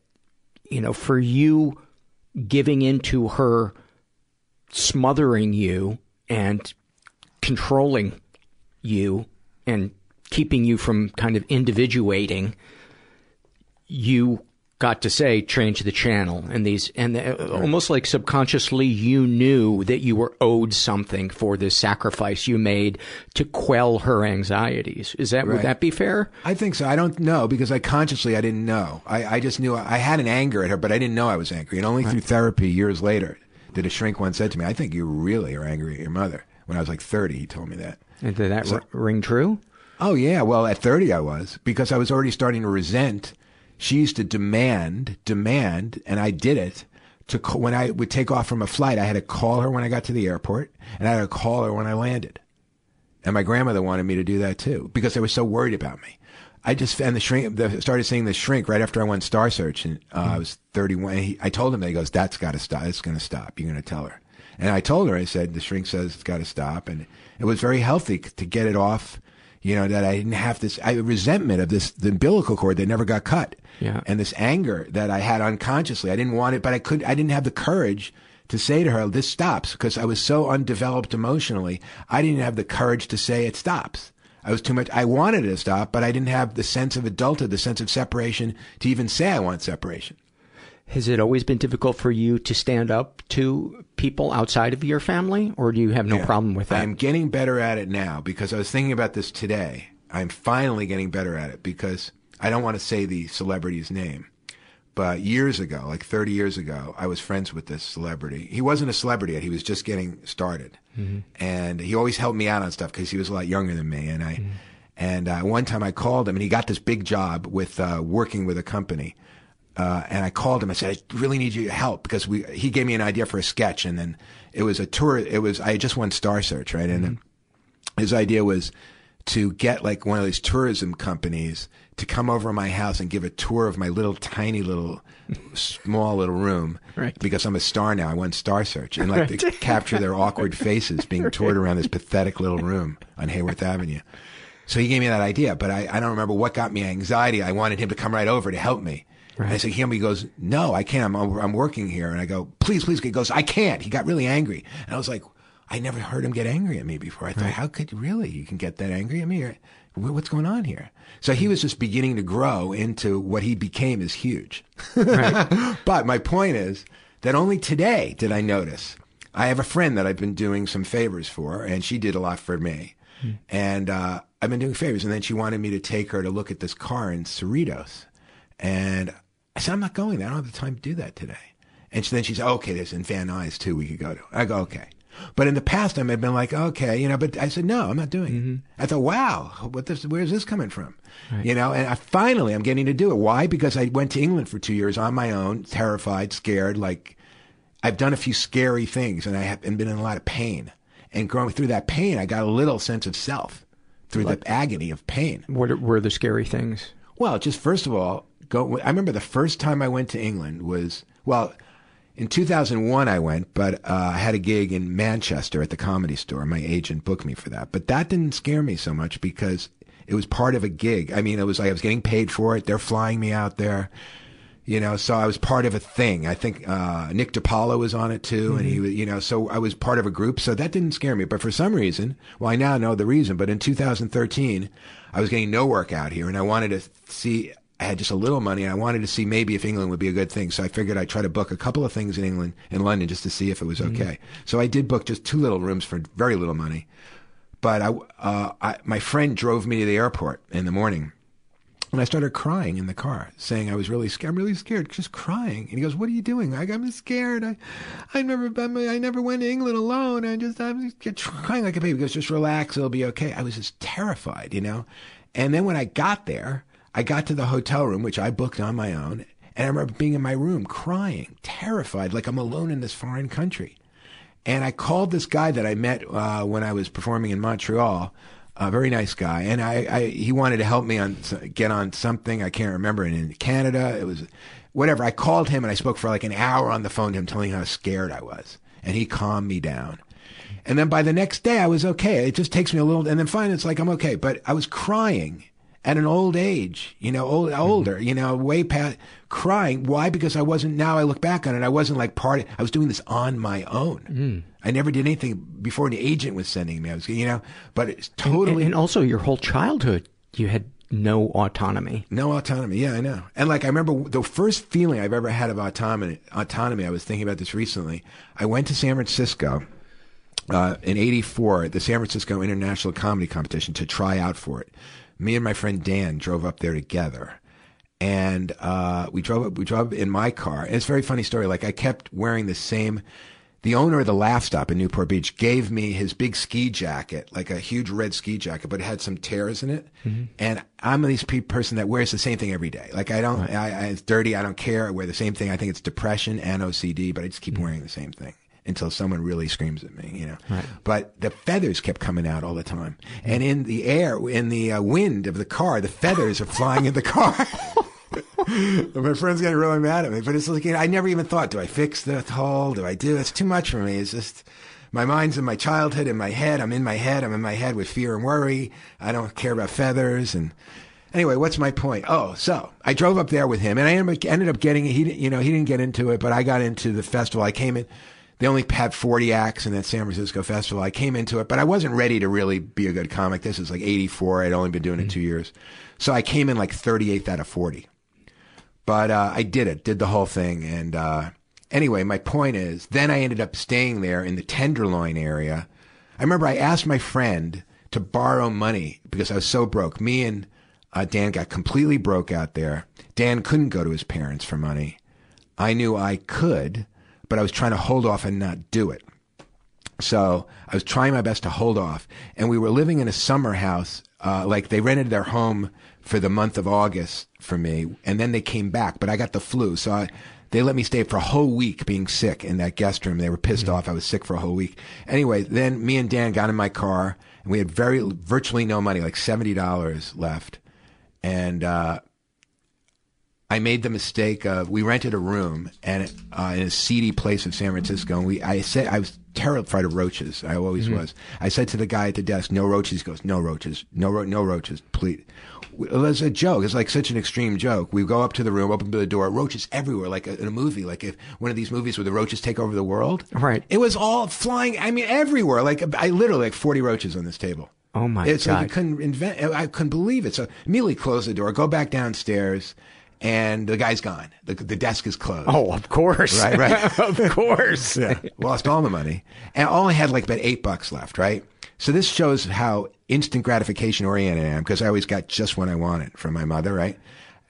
you know, for you giving into her smothering you and controlling you and keeping you from kind of individuating, you got to say change the channel and these and uh, almost like subconsciously you knew that you were owed something for this sacrifice you made to quell her anxieties is that would that be fair I think so. I don't know because I consciously I didn't know. I, I just knew I had an anger at her, but I didn't know I was angry. And only through therapy years later did a shrink once said to me, "I think you really are angry at your mother." When I was like thirty, he told me that. and did that So- r- ring true Oh yeah, well at 30 I was because I was already starting to resent. She used to demand, demand, and I did it. To ca- when I would take off from a flight, I had to call her when I got to the airport, and I had to call her when I landed. And my grandmother wanted me to do that too because they were so worried about me. I just and the shrink the, started seeing the shrink right after I won Star Search, and uh, I was 31. And he, I told him that he goes, "That's got to stop. It's going to stop. You're going to tell her." And I told her, I said, "The shrink says it's got to stop," and it was very healthy to get it off. You know that I didn't have this I, resentment of this the umbilical cord that never got cut, Yeah. and this anger that I had unconsciously. I didn't want it, but I could. I didn't have the courage to say to her, "This stops," because I was so undeveloped emotionally. I didn't have the courage to say it stops. I was too much. I wanted it to stop, but I didn't have the sense of adulthood, the sense of separation to even say I want separation. Has it always been difficult for you to stand up to people outside of your family or do you have no Yeah. problem with that I'm getting better at it now because I was thinking about this today. I'm finally getting better at it because I don't want to say the celebrity's name. But years ago, like 30 years ago, I was friends with this celebrity. He wasn't a celebrity yet. He was just getting started. And he always helped me out on stuff because he was a lot younger than me. And I, and uh, one time I called him and he got this big job with uh, working with a company. Uh, and I called him. I said, I really need your help because we, he gave me an idea for a sketch. And then it was a tour. It was, I had just won Star Search, right? And then his idea was to get like one of these tourism companies to come over to my house and give a tour of my little tiny little small little room Right. because I'm a star now. I won Star Search and like to capture their awkward faces being toured around this pathetic little room on Hayworth Avenue. So he gave me that idea, but I, I don't remember what got me anxiety. I wanted him to come right over to help me. And I said, "Him?" He goes, "No, I can't. I'm I'm working here." And I go, "Please, please." He goes, "I can't." He got really angry, and I was like, "I never heard him get angry at me before." I thought, "How could you really? You can get that angry at me? Or, what's going on here?" So he was just beginning to grow into what he became is huge. but my point is that only today did I notice. I have a friend that I've been doing some favors for, and she did a lot for me. And uh, I've been doing favors, and then she wanted me to take her to look at this car in Cerritos. And I said, I'm not going there. I don't have the time to do that today. And then she said, okay, there's in Van Nuys too we could go to. I go, okay. But in the past, I may have been like, okay, you know, but I said, no, I'm not doing it. Mm-hmm. I thought, wow, what this, where's this coming from? You know, and I finally, I'm getting to do it. Why? Because I went to England for two years on my own, terrified, scared, like I've done a few scary things and I have and been in a lot of pain. And growing through that pain, I got a little sense of self through the agony of pain. what were the scary things Well, just first of all, go. I remember the first time I went to England was well, in 2001 I went, but uh, I had a gig in Manchester at the Comedy Store. My agent booked me for that, but that didn't scare me so much because It was part of a gig. I mean, it was like I was getting paid for it. They're flying me out there. You know, so I was part of a thing. I think uh, Nick DiPaolo was on it too, and he was, you know, so I was part of a group. So that didn't scare me. But for some reason, well, I now know the reason. But in 2013, I was getting no work out here, and I wanted to see. I had just a little money, and I wanted to see maybe if England would be a good thing. So I figured I'd try to book a couple of things in England, in London, just to see if it was okay. So I did book just two little rooms for very little money. But I, uh, I, my friend drove me to the airport in the morning. And I started crying in the car, saying I was really scared. I'm really scared, just crying. And he goes, "What are you doing?" I, I'm scared. I, I never, been, I never went to England alone. I just, I'm just crying like a baby. He goes, "Just relax, it'll be okay." I was just terrified, you know. And then when I got there, I got to the hotel room, which I booked on my own, and I remember being in my room crying, terrified, like I'm alone in this foreign country. And I called this guy that I met uh, when I was performing in Montreal a very nice guy, and I, I he wanted to help me on get on something I can't remember. And in Canada, it was whatever. I called him and I spoke for like an hour on the phone to him, telling him how scared I was, and he calmed me down. And then by the next day, I was okay. It just takes me a little, and then finally, it's like I'm okay. But I was crying at an old age, you know, old, older, you know, way past crying. Why? Because I wasn't. Now I look back on it, I wasn't like part. I was doing this on my own. Mm. I never did anything before an agent was sending me. I was, you know, but it's totally. And, and also, your whole childhood, you had no autonomy. No autonomy. Yeah, I know. And like I remember the first feeling I've ever had of autonomy. Autonomy. I was thinking about this recently. I went to San Francisco. Uh, in '84, at the San Francisco International Comedy Competition to try out for it. Me and my friend Dan drove up there together, and uh, we drove up. We drove in my car. And it's a very funny story. Like I kept wearing the same the owner of the Laff Stop in Newport Beach gave me his big ski jacket, like a huge red ski jacket, but it had some tears in it. Mm-hmm. And I'm this pe- person that wears the same thing every day. Like I don't, right. I, I, it's dirty. I don't care. I wear the same thing. I think it's depression and OCD, but I just keep mm-hmm. wearing the same thing until someone really screams at me, you know. Right. But the feathers kept coming out all the time, mm-hmm. and in the air, in the uh, wind of the car, the feathers are flying in the car. my friend's getting really mad at me, but it's like you know, I never even thought, do I fix the hole? Do I do? It's too much for me. It's just my mind's in my childhood, in my head. I'm in my head. I'm in my head with fear and worry. I don't care about feathers and. Anyway, what's my point? Oh, so I drove up there with him, and I ended up getting. He, you know, he didn't get into it, but I got into the festival. I came in. They only had 40 acts in that San Francisco festival. I came into it, but I wasn't ready to really be a good comic. This is like 84. I'd only been doing it two years. So I came in like 38th out of 40. But uh, I did it, did the whole thing. And uh, anyway, my point is, then I ended up staying there in the Tenderloin area. I remember I asked my friend to borrow money because I was so broke. Me and uh, Dan got completely broke out there. Dan couldn't go to his parents for money. I knew I could, but I was trying to hold off and not do it. So I was trying my best to hold off. And we were living in a summer house. Uh, like they rented their home for the month of August for me, and then they came back. But I got the flu, so I, they let me stay for a whole week being sick in that guest room. They were pissed mm-hmm. off. I was sick for a whole week. Anyway, then me and Dan got in my car, and we had very virtually no money, like seventy dollars left, and uh, I made the mistake of we rented a room and uh, in a seedy place in San Francisco, and we I said I was terrified of roaches. I always mm-hmm. was. I said to the guy at the desk, "No roaches." He goes, "No roaches. No ro- no roaches, please." It was a joke. It's like such an extreme joke. We go up to the room, open the door, roaches everywhere, like a, in a movie, like if one of these movies where the roaches take over the world. Right. It was all flying. I mean, everywhere. Like I literally like forty roaches on this table. Oh my it's god! Like I couldn't invent. I couldn't believe it. So immediately close the door, go back downstairs and the guy's gone. The, the desk is closed. Oh, of course. Right, right. of course. yeah. Lost all the money. And I only had like about eight bucks left, right? So this shows how instant gratification oriented I am because I always got just what I wanted from my mother, right?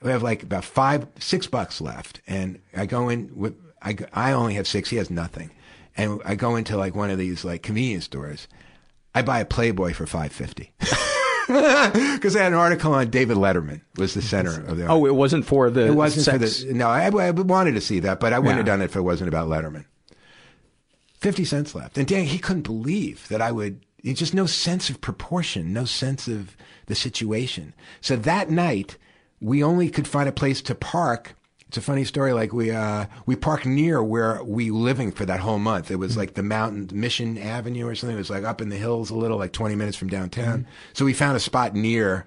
We have like about five, six bucks left. And I go in with, I, I only have six. He has nothing. And I go into like one of these like convenience stores. I buy a Playboy for 550. because I had an article on David Letterman was the center of the. Oh, it wasn't for the. It wasn't sex. for the. No, I, I, wanted to see that, but I wouldn't Yeah. have done it if it wasn't about Letterman. Fifty cents left, and Dan he couldn't believe that I would. He just no sense of proportion, no sense of the situation. So that night, we only could find a place to park. It's a funny story. Like we uh, we parked near where we were living for that whole month. It was mm-hmm. like the mountain Mission Avenue or something. It was like up in the hills a little, like twenty minutes from downtown. Mm-hmm. So we found a spot near,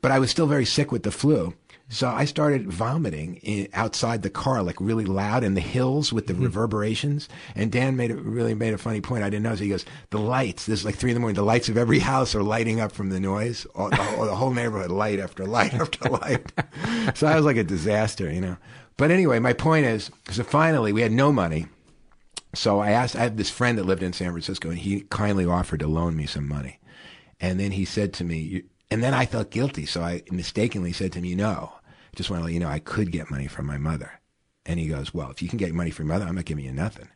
but I was still very sick with the flu. So I started vomiting in, outside the car, like really loud in the hills with the mm-hmm. reverberations. And Dan made a, really made a funny point. I didn't know. So he goes, the lights, this is like three in the morning. The lights of every house are lighting up from the noise. All, the, whole, the whole neighborhood, light after light after light. so I was like a disaster, you know. But anyway, my point is, so finally we had no money. So I asked, I have this friend that lived in San Francisco and he kindly offered to loan me some money. And then he said to me, and then I felt guilty. So I mistakenly said to him, you know, just want to let you know I could get money from my mother. And he goes, well, if you can get money from your mother, I'm not giving you nothing.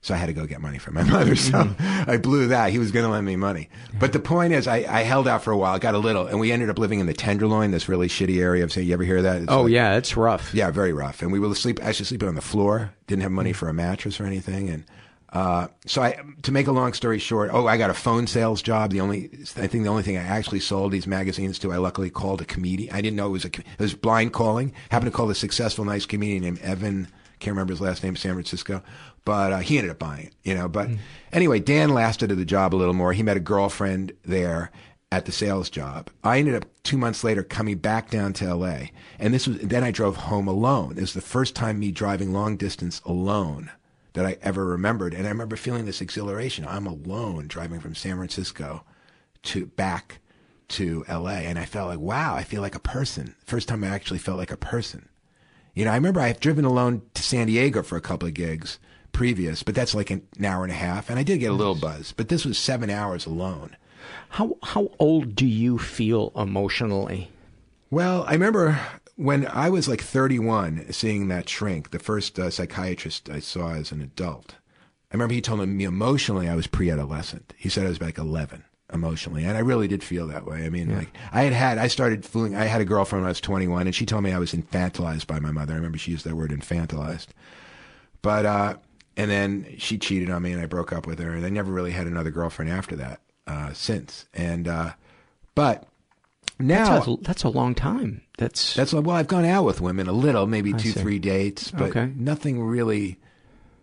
So I had to go get money from my mother. So I blew that. He was going to lend me money. But the point is, I, I held out for a while, got a little, and we ended up living in the Tenderloin, this really shitty area of, say, you ever hear that? It's Oh like- yeah, it's rough. yeah, very rough. And we were sleep actually sleeping on the floor. Didn't have money for a mattress or anything. And uh, so I, to make a long story short, oh, I got a phone sales job. The only, I think the only thing I actually sold these magazines to, I luckily called a comedian. I didn't know it was a, it was blind calling. Happened to call a successful, nice comedian named Evan. Can't remember his last name, San Francisco, but uh, he ended up buying it. You know, but anyway, Dan lasted at the job a little more. He met a girlfriend there at the sales job. I ended up two months later coming back down to LA, and this was then I drove home alone. It was the first time me driving long distance alone that I ever remembered, and I remember feeling this exhilaration. I'm alone driving from San Francisco to back to LA, and I felt like wow, I feel like a person. First time I actually felt like a person. You know, I remember I've driven alone to San Diego for a couple of gigs previous, but that's like an hour and a half, and I did get a little buzz. But this was seven hours alone. How how old do you feel emotionally? Well, I remember when I was like 31, seeing that shrink, the first uh, psychiatrist I saw as an adult. I remember he told me emotionally I was pre-adolescent. He said I was like 11 emotionally, and I really did feel that way. I mean, like I had had, I started fooling. I had a girlfriend when I was 21, and she told me I was infantilized by my mother. I remember she used that word, infantilized. But uh, and then she cheated on me, and I broke up with her, and I never really had another girlfriend after that uh, since. And uh, but now that's a, that's a long time. That's that's well, I've gone out with women a little, maybe two, three dates, but Okay. nothing really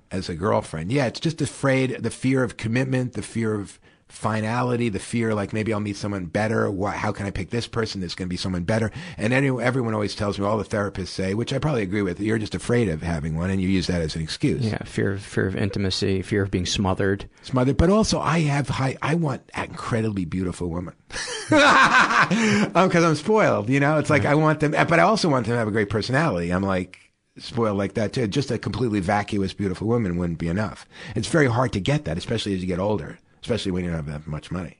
as a girlfriend. Yeah, it's just afraid, the fear of commitment, the fear of finality, the fear like maybe I'll meet someone better. Why, how can I pick this person? There's going to be someone better. And any, everyone always tells me, all the therapists say, which I probably agree with, you're just afraid of having one, and you use that as an excuse. yeah, fear of fear of intimacy, fear of being smothered. Smothered, but also I have high. I want an incredibly beautiful woman um, because I'm spoiled. You know, it's like I want them, eh, but I also want them to have a great personality. I'm like spoiled like that too. Just a completely vacuous, beautiful woman wouldn't be enough. It's very hard to get that, especially as you get older, especially when you don't have that much money.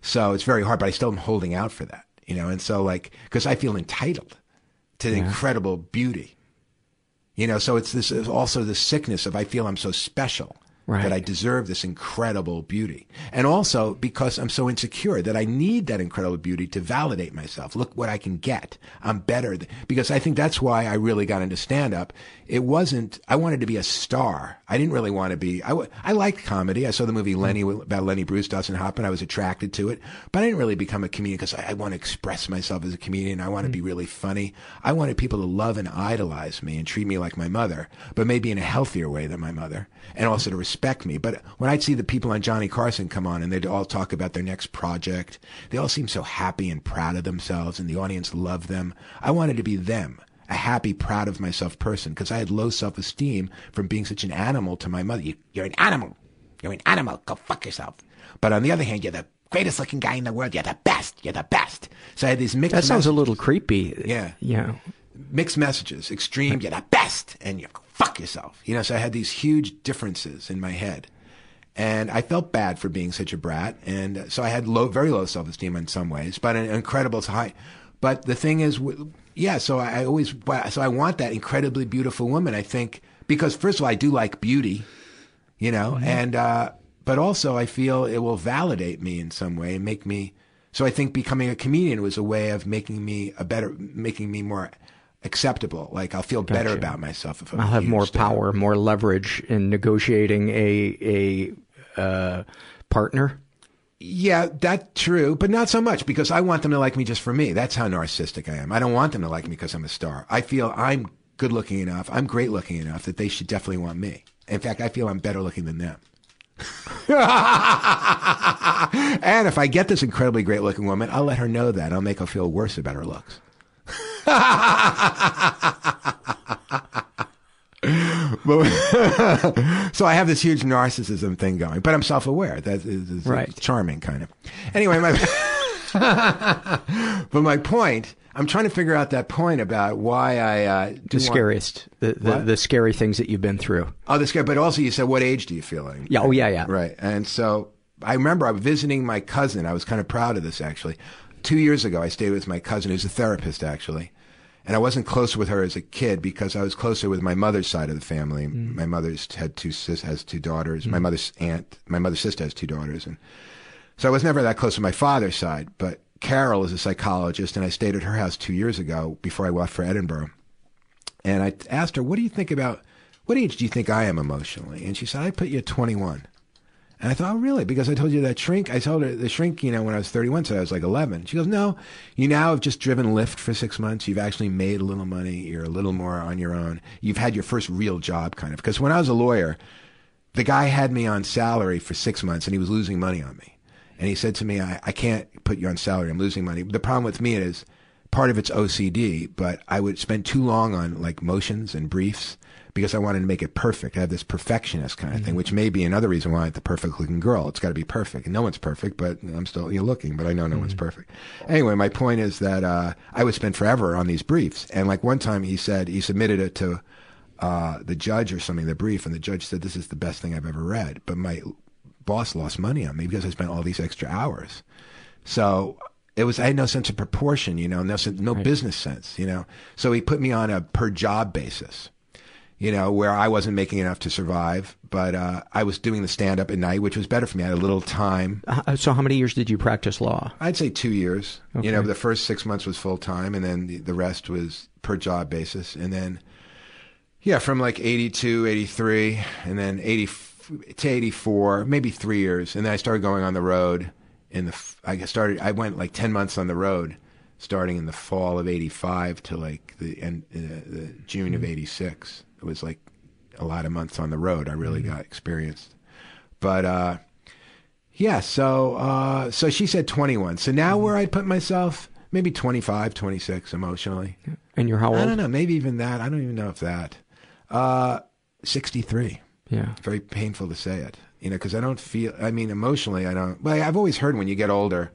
So it's very hard, but I still am holding out for that. You know, and so like because I feel entitled to the Yeah. incredible beauty. You know, so it's this is also the sickness of I feel I'm so special Right. that I deserve this incredible beauty. And also because I'm so insecure that I need that incredible beauty to validate myself. Look what I can get. I'm better. th- Because I think that's why I really got into stand up. It wasn't, I wanted to be a star. I didn't really want to be, I, w- I liked comedy. I saw the movie Lenny mm-hmm. about Lenny Bruce, Dustin Hoffman. I was attracted to it, but I didn't really become a comedian because I, I want to express myself as a comedian. I want to mm-hmm. be really funny. I wanted people to love and idolize me and treat me like my mother, but maybe in a healthier way than my mother, and also to respect me. But when I'd see the people on Johnny Carson come on and they'd all talk about their next project, they all seemed so happy and proud of themselves, and the audience loved them. I wanted to be them. A happy, proud of myself person because I had low self esteem from being such an animal to my mother. You, you're an animal. You're an animal. Go fuck yourself. But on the other hand, you're the greatest looking guy in the world. You're the best. You're the best. So I had these mixed. That sounds a little creepy. Yeah. Yeah. Mixed messages. Extreme. You're the best, and you fuck yourself. You know. So I had these huge differences in my head, and I felt bad for being such a brat, and so I had low, very low self esteem in some ways, but an incredible high. But the thing is, yeah. So I always, so I want that incredibly beautiful woman. I think because first of all, I do like beauty, you know, and uh, but also I feel it will validate me in some way and make me. So I think becoming a comedian was a way of making me a better, making me more acceptable. Like I'll feel better about myself if I'm I'll have more star. power, more leverage in negotiating a a uh, partner. Yeah, that's true, but not so much because I want them to like me just for me. That's how narcissistic I am. I don't want them to like me because I'm a star. I feel I'm good looking enough, I'm great looking enough that they should definitely want me. In fact, I feel I'm better looking than them. and if I get this incredibly great looking woman, I'll let her know that. I'll make her feel worse about her looks. So I have this huge narcissism thing going, but I'm self-aware. That is, is Right. charming, kind of. Anyway, my but my point, I'm trying to figure out that point about why I uh, The want- scariest, the, the, the scary things that you've been through. Oh, the guy. But also, you said, "What age do you feel like?" Yeah, oh, yeah, yeah. Right. And so I remember I was visiting my cousin. I was kind of proud of this actually. Two years ago, I stayed with my cousin, who's a therapist actually, and I wasn't close with her as a kid because I was closer with my mother's side of the family. Mm. My mother's had two sis has two daughters. My mm. mother's aunt, my mother's sister has two daughters, and so I was never that close with my father's side. But Carol is a psychologist, and I stayed at her house two years ago before I left for Edinburgh. And I asked her, "What do you think about? What age do you think I am emotionally?" And she said, "I put you at 21." And I thought, "Oh, really?" Because I told you that shrink. I told her the shrink, you know, when I was 31, so I was like 11. She goes, "No, you now have just driven Lyft for six months. You've actually made a little money. You're a little more on your own. You've had your first real job, kind of." Because when I was a lawyer, the guy had me on salary for six months, and he was losing money on me. And he said to me, I, I can't put you on salary. I'm losing money. The problem with me is part of it's OCD, but I would spend too long on like motions and briefs because I wanted to make it perfect. I have this perfectionist kind of thing, which may be another reason why I'm the perfect looking girl. It's got to be perfect. And no one's perfect, but I'm still you're looking, but I know no one's perfect. Anyway, my point is that uh, I would spend forever on these briefs. And like one time he said, he submitted it to uh, the judge or something, the brief, and the judge said, This is the best thing I've ever read. But my boss lost money on me because I spent all these extra hours. So it was, I had no sense of proportion, you know, no, no business sense, you know. So he put me on a per job basis, you know, where I wasn't making enough to survive, but uh, I was doing the stand up at night, which was better for me. I had a little time. Uh, so, how many years did you practice law? I'd say two years. Okay. You know, the first six months was full time, and then the, the rest was per job basis. And then, yeah, from like 82, 83, and then 80 to 84, maybe three years. And then I started going on the road. In the, I started, I went like 10 months on the road, starting in the fall of 85 to like the end, uh, the June of 86. It was like a lot of months on the road. I really got experienced. But, uh, yeah, so uh, so she said 21. So now where I'd put myself, maybe 25, 26 emotionally. And you're how old? I don't know, maybe even that. I don't even know if that. Uh, 63. Yeah. Very painful to say it, you know, because I don't feel, I mean, emotionally, I don't, well, I've always heard when you get older,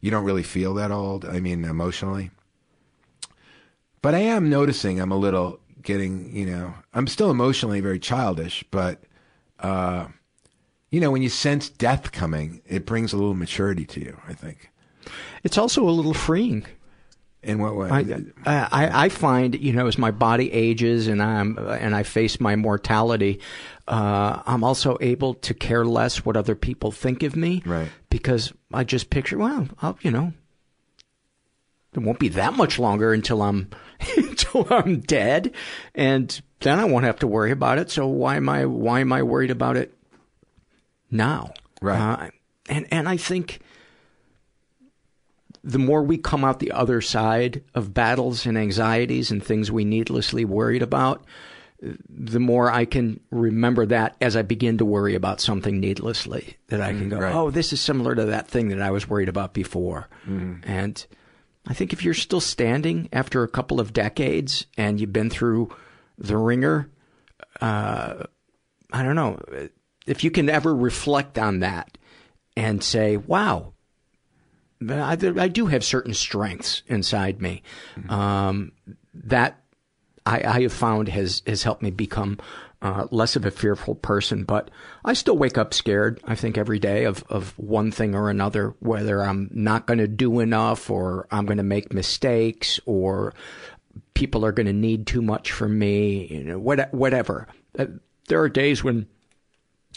you don't really feel that old. I mean, emotionally. But I am noticing I'm a little getting, you know, I'm still emotionally very childish, but, uh, you know, when you sense death coming, it brings a little maturity to you, I think. It's also a little freeing. In what way? I, I, I find, you know, as my body ages and I'm and I face my mortality, uh, I'm also able to care less what other people think of me, right? Because I just picture, well, I'll, you know, it won't be that much longer until I'm until I'm dead, and then I won't have to worry about it. So why am I why am I worried about it now? Right. Uh, and and I think the more we come out the other side of battles and anxieties and things we needlessly worried about, the more I can remember that as I begin to worry about something needlessly, that I can Mm, go, right. oh, this is similar to that thing that I was worried about before. Mhm. And I think if you're still standing after a couple of decades and you've been through the wringer, uh, I don't know, if you can ever reflect on that and say, wow, I, I do have certain strengths inside me. Um, that I, I have found has, has helped me become uh, less of a fearful person, but I still wake up scared, I think, every day of, of one thing or another, whether I'm not going to do enough or I'm going to make mistakes or people are going to need too much from me, you know, what, whatever. Uh, There are days when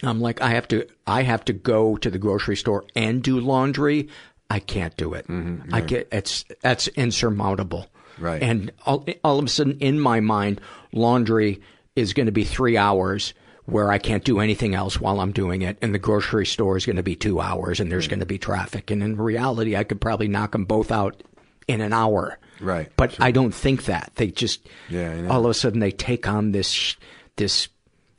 I'm like, I have to, I have to go to the grocery store and do laundry. I can't do it. I right. get it's that's insurmountable. Right. And all, all of a sudden, in my mind, laundry is going to be three hours where I can't do anything else while I'm doing it, and the grocery store is going to be two hours, and there's hmm. going to be traffic. And in reality, I could probably knock them both out in an hour. Right. But I don't think that. They just Yeah, all of a sudden they take on this this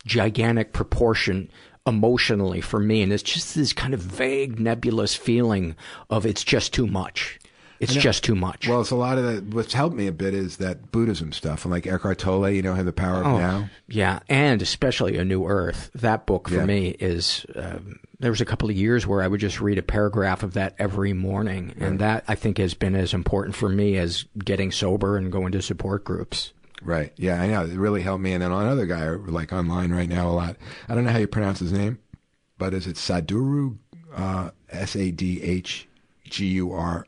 gigantic proportion emotionally for me, and it's just this kind of vague, nebulous feeling of it's just too much. It's just too much. Well, it's a lot of the, what's helped me a bit is that Buddhism stuff, and like Eckhart Tolle, you know, have the power of Oh, now. Yeah, and especially A New Earth. That book for Yeah. me is. Um, there was a couple of years where I would just read a paragraph of that every morning, and that I think has been as important for me as getting sober and going to support groups. Right. Yeah, I know. It really helped me. And then another guy, like online right now, a lot. I don't know how you pronounce his name, but is it Sadhguru? Uh, S A D H G U R,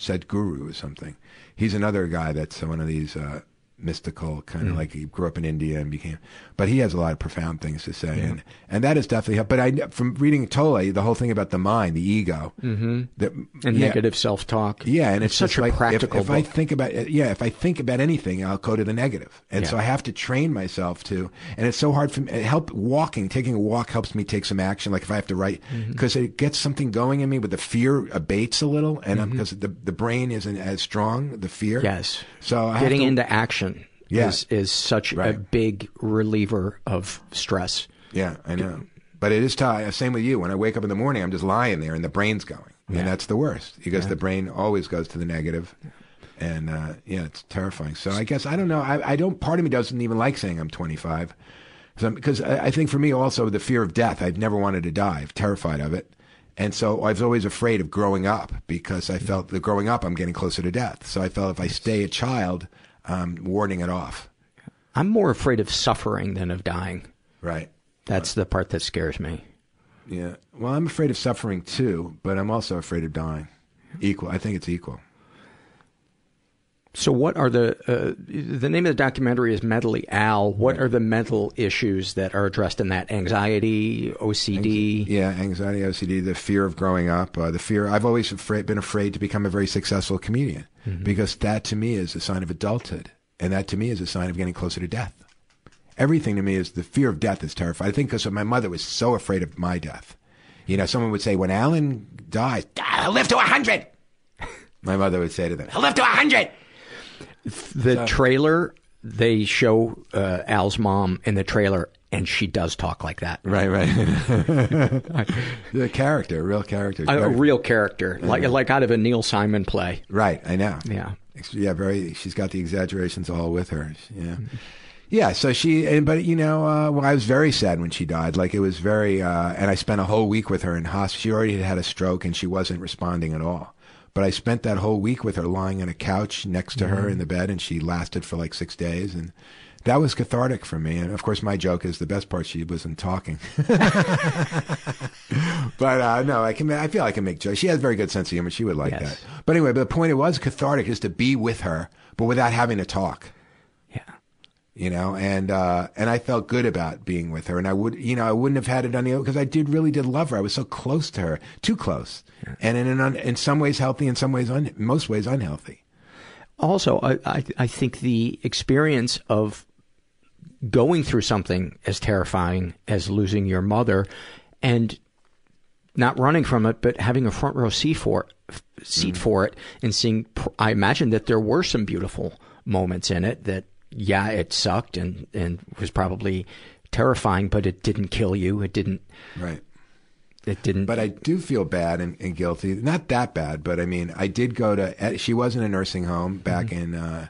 Sadhguru or something. He's another guy that's one of these uh, mystical kind of Mm. like he grew up in India and became, but he has a lot of profound things to say, and and that has definitely helped. But I from reading Tolle, the whole thing about the mind, the ego, Mm-hmm. that And yeah. negative self talk. Yeah, and it's, such a like, practical If, I book. think about yeah, if I think about anything, I'll go to the negative, and Yeah. so I have to train myself to. And it's so hard for me. Help walking, taking a walk helps me take some action. Like if I have to write, Mm-hmm. because it gets something going in me, but the fear abates a little, and because the the brain isn't as strong, the fear. Yes. So I have Getting to- into action Yeah. is, is such a big reliever of stress. Yeah, I know. But it is tough. Same with you. When I wake up in the morning, I'm just lying there, and the brain's going, Yeah. and that's the worst because Yeah. the brain always goes to the negative, and uh, yeah, it's terrifying. So I guess I don't know. I, I don't. Part of me doesn't even like saying I'm 25, because I, I think for me also the fear of death. I've never wanted to die. I'm terrified of it. And so I was always afraid of growing up because I felt that growing up I'm getting closer to death. So I felt if I stay a child, um, warding it off. I'm more afraid of suffering than of dying. Right. That's the part that scares me. Yeah. Well, I'm afraid of suffering too, but I'm also afraid of dying. Equal. I think it's equal. So, what are the uh, the name of the documentary is Mentally Al? What are the mental issues that are addressed in that? Anxiety, OCD. Yeah, anxiety, OCD, the fear of growing up, uh, the fear. I've always afraid, been afraid to become a very successful comedian Mhm. because that to me is a sign of adulthood, and that to me is a sign of getting closer to death. Everything to me is the fear of death is terrifying. I think because my mother was so afraid of my death. You know, someone would say, when Alan dies, "Ah, he'll live to a hundred. My mother would say to them, he'll live to a hundred. The So- trailer they show uh, Al's mom in the trailer, and she does talk like that. Right, right. the character, a real character. A, a real character, like like out of a Neil Simon play. Right, I know. Yeah. Yeah, very. She's got the exaggerations all with her. Yeah. Yeah, so she, and, but you know, uh, well, I was very sad when she died. Like it was very, uh, and I spent a whole week with her in hospital. She already had had a stroke and she wasn't responding at all. But I spent that whole week with her lying on a couch next to her Mhm. in the bed and she lasted for like six days. And that was cathartic for me. And of course, my joke is the best part, she wasn't talking. but uh, no, I can. I feel I can make jokes. She has a very good sense of humor. She would like Yes. that. But anyway, but the point it was cathartic is to be with her, but without having to talk. Yeah. You know, and uh, and I felt good about being with her, and I would, you know, I wouldn't have had it any other because I did really did love her. I was so close to her, too close, and in an un, in some ways healthy, in some ways un, most ways unhealthy. Also, I, I I think the experience of going through something as terrifying as losing your mother, and not running from it, but having a front row seat for seat for it, and seeing. I imagine that there were some beautiful moments in it. That yeah, it sucked and and was probably terrifying, but it didn't kill you. It didn't. Right. It didn't. But I do feel bad and, and guilty. Not that bad, but I mean, I did go to. She was in a nursing home back in. Uh,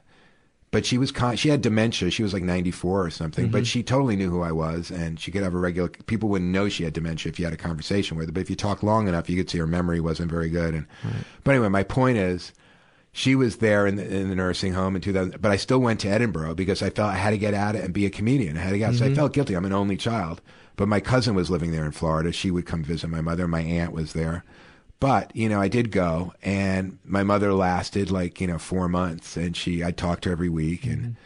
but she was con- she had dementia. She was like 94 or something. But Mhm. she totally knew who I was, and she could have a regular. People wouldn't know she had dementia if you had a conversation with her. But if you talk long enough, you could see her memory wasn't very good. And but anyway, my point is, she was there in the, in the nursing home in 2000. But I still went to Edinburgh because I felt I had to get out it and be a comedian. I had to get out. So I Mhm. felt guilty. I'm an only child. But my cousin was living there in Florida. She would come visit my mother. My aunt was there. But, you know, I did go and my mother lasted like, you know, four months and she, I talked to her every week and,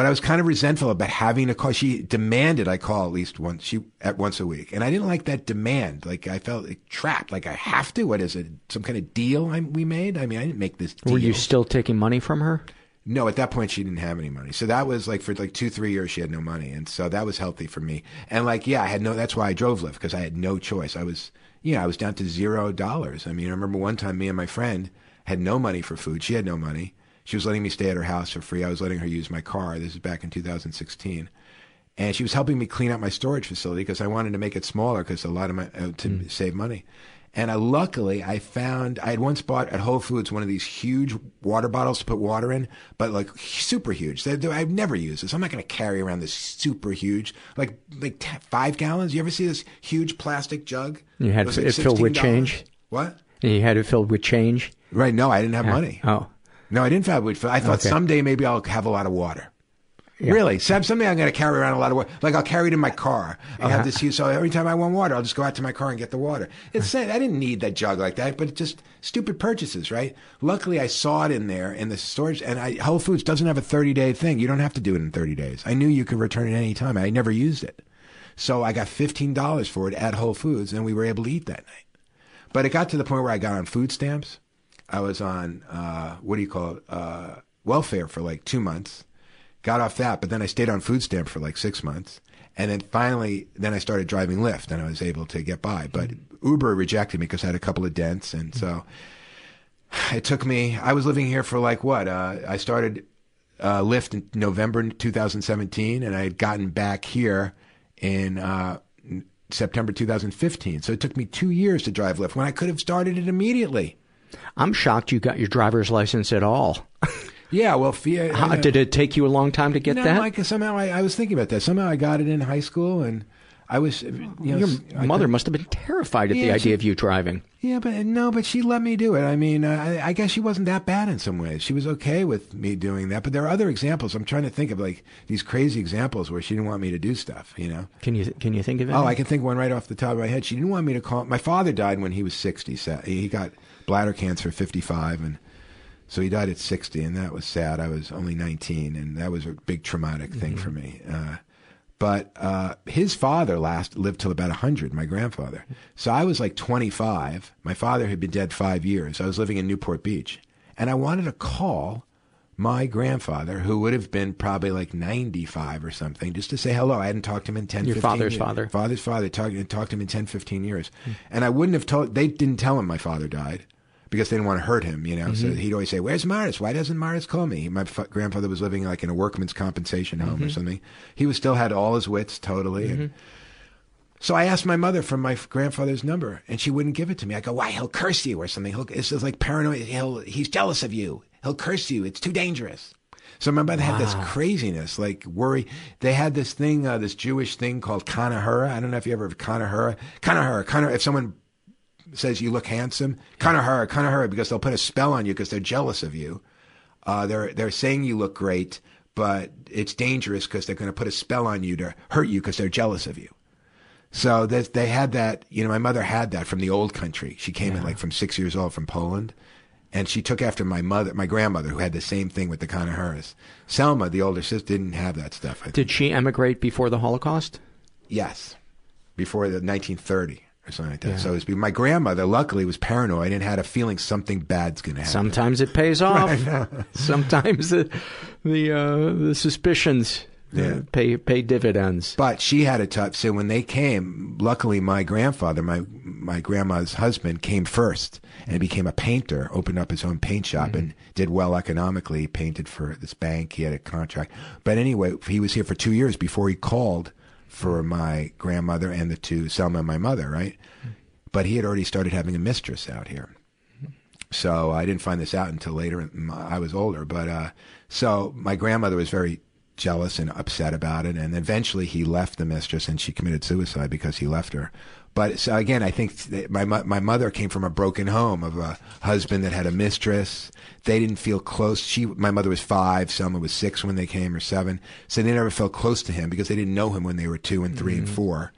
but I was kind of resentful about having to call. She demanded I call at least once, she, at once a week. And I didn't like that demand. Like I felt like, trapped. Like I have to. What is it? Some kind of deal I, we made? I mean, I didn't make this deal. Were you still taking money from her? No, at that point she didn't have any money. So that was like for like two, three years she had no money, and so that was healthy for me. And like, yeah, I had no. That's why I drove Lyft because I had no choice. I was, you know, I was down to zero dollars. I mean, I remember one time me and my friend had no money for food. She had no money. She was letting me stay at her house for free. I was letting her use my car. This is back in 2016. and she was helping me clean out my storage facility because I wanted to make it smaller because a lot of my uh, to save money. And I, luckily, I found I had once bought at Whole Foods one of these huge water bottles to put water in, but like super huge. I've never used this. I'm not going to carry around this super huge, like like t- five gallons. You ever see this huge plastic jug? You had it like filled with change. What? And you had it filled with change. Right? No, I didn't have Yeah. money. Oh, No, I didn't have it. I thought Okay. someday maybe I'll have a lot of water. Yeah. Really, Some- someday I'm going to carry around a lot of water. Like I'll carry it in my car. I'll Yeah. have uh-huh. this huge. So every time I want water, I'll just go out to my car and get the water. It's uh-huh. I didn't need that jug like that, but it's just stupid purchases, right? Luckily, I saw it in there in the storage, and I, Whole Foods doesn't have a 30 day thing. You don't have to do it in 30 days. I knew you could return it any time. I never used it, so I got $15 for it at Whole Foods, and we were able to eat that night. But it got to the point where I got on food stamps. I was on uh, what do you call it? Uh, welfare for like two months. Got off that, but then I stayed on food stamp for like six months, and then finally, then I started driving Lyft, and I was able to get by. But Uber rejected me because I had a couple of dents, and so it took me. I was living here for like what? Uh, I started uh, Lyft in November 2017, and I had gotten back here in uh, September 2015. So it took me two years to drive Lyft when I could have started it immediately. I'm shocked you got your driver's license at all. Yeah, well, How, did it take you a long time to get no, that? Like somehow I, I was thinking about that. Somehow I got it in high school, and I was. You know, your I mother could- must have been terrified at the idea she- of you driving. Yeah, but no, but she let me do it. I mean, I, I guess she wasn't that bad in some ways. She was okay with me doing that. But there are other examples. I'm trying to think of like these crazy examples where she didn't want me to do stuff. You know. Can you can you think of it? Oh, I can think one right off the top of my head. She didn't want me to call. My father died when he was 60. So he got bladder cancer at 55, and so he died at 60, and that was sad. I was only 19, and that was a big traumatic thing for me. Uh, but uh, his father last lived till about 100, my grandfather. So I was like 25. My father had been dead five years. I was living in Newport Beach, and I wanted to call my grandfather, who would have been probably like 95 or something, just to say hello. I hadn't talked to him in 10, Your 15 father's years. father. Father's father. Talked, talked to him in 10, 15 years. And I wouldn't have told, they didn't tell him my father died because they didn't want to hurt him, you know. So Mhm. he'd always say, Where's Morris? Why doesn't Morris call me? My f- grandfather was living like in a workman's compensation home or Mhm. something. He was still had all his wits totally. Mm-hmm. And so I asked my mother for my f- grandfather's number, and she wouldn't give it to me. I go, "Why? He'll curse you or something. He'll, it's just like paranoid. He'll he's jealous of you. He'll curse you. It's too dangerous." So my mother had this craziness, like worry. They had this thing, uh, this Jewish thing called Kanahura. I don't know if you ever heard of Kanahura. Kanahura. Kanahura. If someone says you look handsome, Kanahura, Kanahura, because they'll put a spell on you because they're jealous of you. Uh, they're they're saying you look great, but it's dangerous because they're going to put a spell on you to hurt you because they're jealous of you. So they, they had that. You know, my mother had that from the old country. She came in like from six years old from Poland, and she took after my mother, my grandmother, who had the same thing with the Kanahuras. Selma, the older sister, didn't have that stuff. Did she emigrate before the Holocaust? Yes, before the 1930 or something like that. Yeah. So it was, my grandmother, luckily, was paranoid and had a feeling something bad's going to happen. Sometimes it pays off. Right. Sometimes the the uh, the suspicions uh, Yeah. pay pay dividends. But she had a tough. So when they came, luckily my grandfather, my my grandma's husband, came first and became a painter. Opened up his own paint shop and did well economically. Painted for this bank. He had a contract. But anyway, he was here for two years before he called for my grandmother and the two Selma and my mother. Right. But he had already started having a mistress out here. So I didn't find this out until later. I was older, but uh, so my grandmother was very jealous and upset about it, and eventually he left the mistress, and she committed suicide because he left her. But so again, I think my my mother came from a broken home of a husband that had a mistress. They didn't feel close. She, my mother was five, Selma was six when they came, or seven. So they never felt close to him because they didn't know him when they were two and 3 and mm-hmm. four.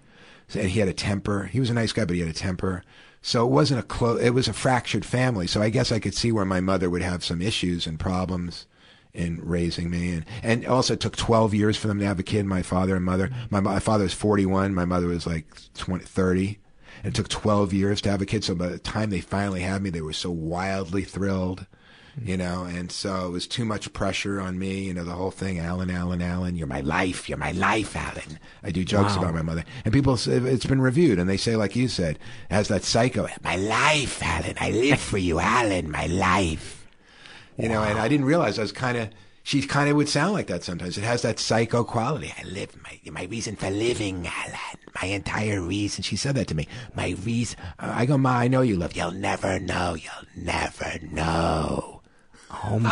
So- and he had a temper. He was a nice guy, but he had a temper. So it wasn't a close. It was a fractured family. So I guess I could see where my mother would have some issues and problems in raising me, and and also it took twelve years for them to have a kid. My father and mother. My, my father was forty one. My mother was like 20, 30. It took twelve years to have a kid. So by the time they finally had me, they were so wildly thrilled. Hmm. You know, and so it was too much pressure on me. You know, the whole thing, Alan, Alan, Alan, you're my life, you're my life, Alan. I do jokes Wow. about my mother, and people say it's been reviewed, and they say, like you said, as that psycho, my life, Alan. I live for you, Alan, my life. You know, and I didn't realize I was kind of, she kind of would sound like that sometimes. It has that psycho quality. I live my my reason for living, Alan. My entire reason. She said that to me. My reason. Uh, I go, Ma, I know you love. You'll never know. You'll never know. Oh my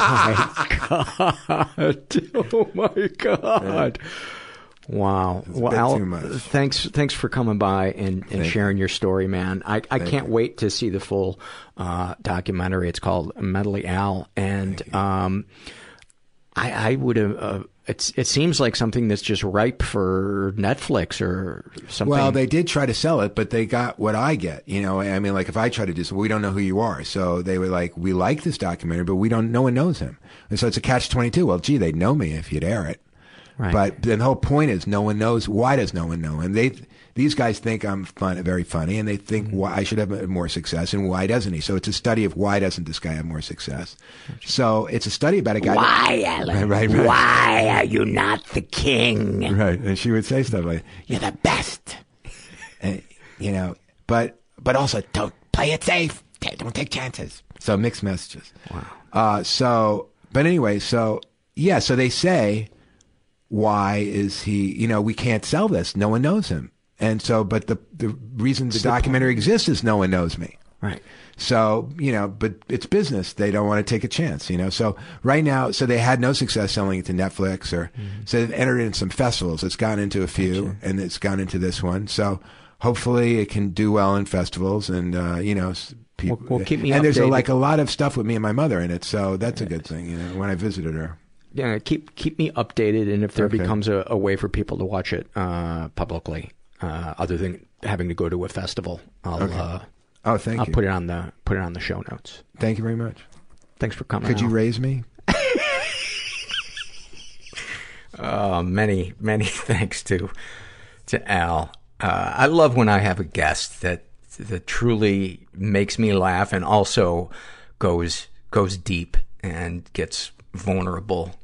god! Oh my god! Wow. Well, Al, thanks thanks for coming by and, and Thank sharing your story, man. I, I Thank can't you. wait to see the full uh, documentary. It's called Mentally Al, and um, I, I would have. Uh, it's it seems like something that's just ripe for Netflix or something. Well, they did try to sell it, but they got what I get. You know, I mean, like if I try to do something, we don't know who you are. So they were like, we like this documentary, but we don't, no one knows him. And so it's a catch 22. Well, gee, they'd know me if you'd air it. Right. But then the whole point is no one knows. Why does no one know? And they, these guys think I'm fun, very funny, and they think Mm-hmm. why I should have more success, and why doesn't he? So it's a study of why doesn't this guy have more success? So it's a study about a guy. Why, that? Right, right, right. Why are you not the king? Right. And she would say stuff like, "You're the best," and, you know. But but also don't play it safe. Don't take chances. So mixed messages. Wow. Uh, so but anyway, so yeah. So they say, why is he? You know, we can't sell this. No one knows him. And so, but the the reason the documentary exists is no one knows me. Right. So, you know, but it's business. They don't want to take a chance, you know. So right now, so they had no success selling it to Netflix or so they've entered in some festivals. It's gone into a few and it's gone into this one. So hopefully it can do well in festivals and, uh, you know, people. Well- well, keep me and there's a, like a lot of stuff with me and my mother in it. So that's a good thing, you know, when I visited her. Yeah, keep keep me updated, and if there Okay. becomes a, a way for people to watch it uh, publicly, uh, other than having to go to a festival, I'll Okay. uh, Oh, thank I'll you. put it on the put it on the show notes. Thank you very much. Thanks for coming. Could you raise me? Uh, many, many thanks to to Al. Uh, I love when I have a guest that that truly makes me laugh and also goes goes deep and gets vulnerable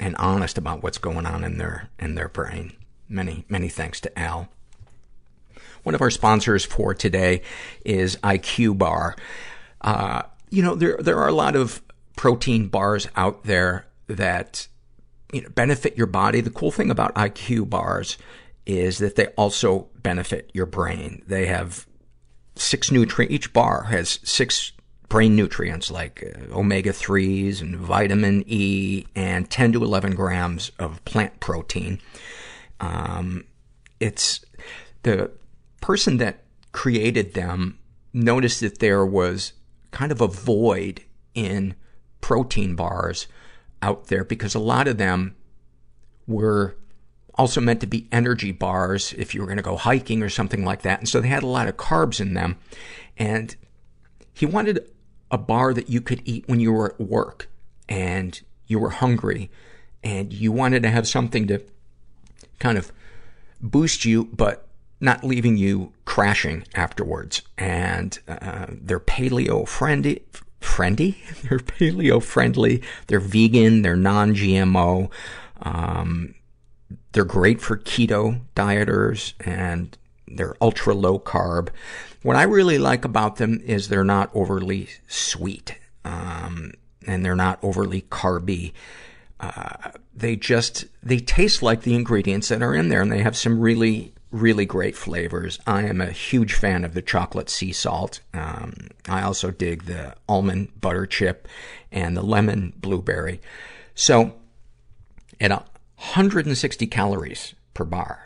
and honest about what's going on in their in their brain. Many, many thanks to Al. One of our sponsors for today is IQ Bar. Uh, you know, there there are a lot of protein bars out there that you know, benefit your body. The cool thing about IQ bars is that they also benefit your brain. They have six nutrient, each bar has six brain nutrients like uh, omega-3s and vitamin E and 10 to 11 grams of plant protein. Um, it's the person that created them noticed that there was kind of a void in protein bars out there because a lot of them were also meant to be energy bars if you were going to go hiking or something like that. And so they had a lot of carbs in them. And he wanted a bar that you could eat when you were at work and you were hungry and you wanted to have something to kind of boost you, but not leaving you crashing afterwards. And uh, they're paleo friendly. Friendly? They're paleo friendly. They're vegan. They're non-GMO. Um, they're great for keto dieters and they're ultra low carb. What I really like about them is they're not overly sweet. Um, and they're not overly carby. Uh, they just, they taste like the ingredients that are in there and they have some really, really great flavors. I am a huge fan of the chocolate sea salt. Um, I also dig the almond butter chip and the lemon blueberry. So, at 160 calories per bar,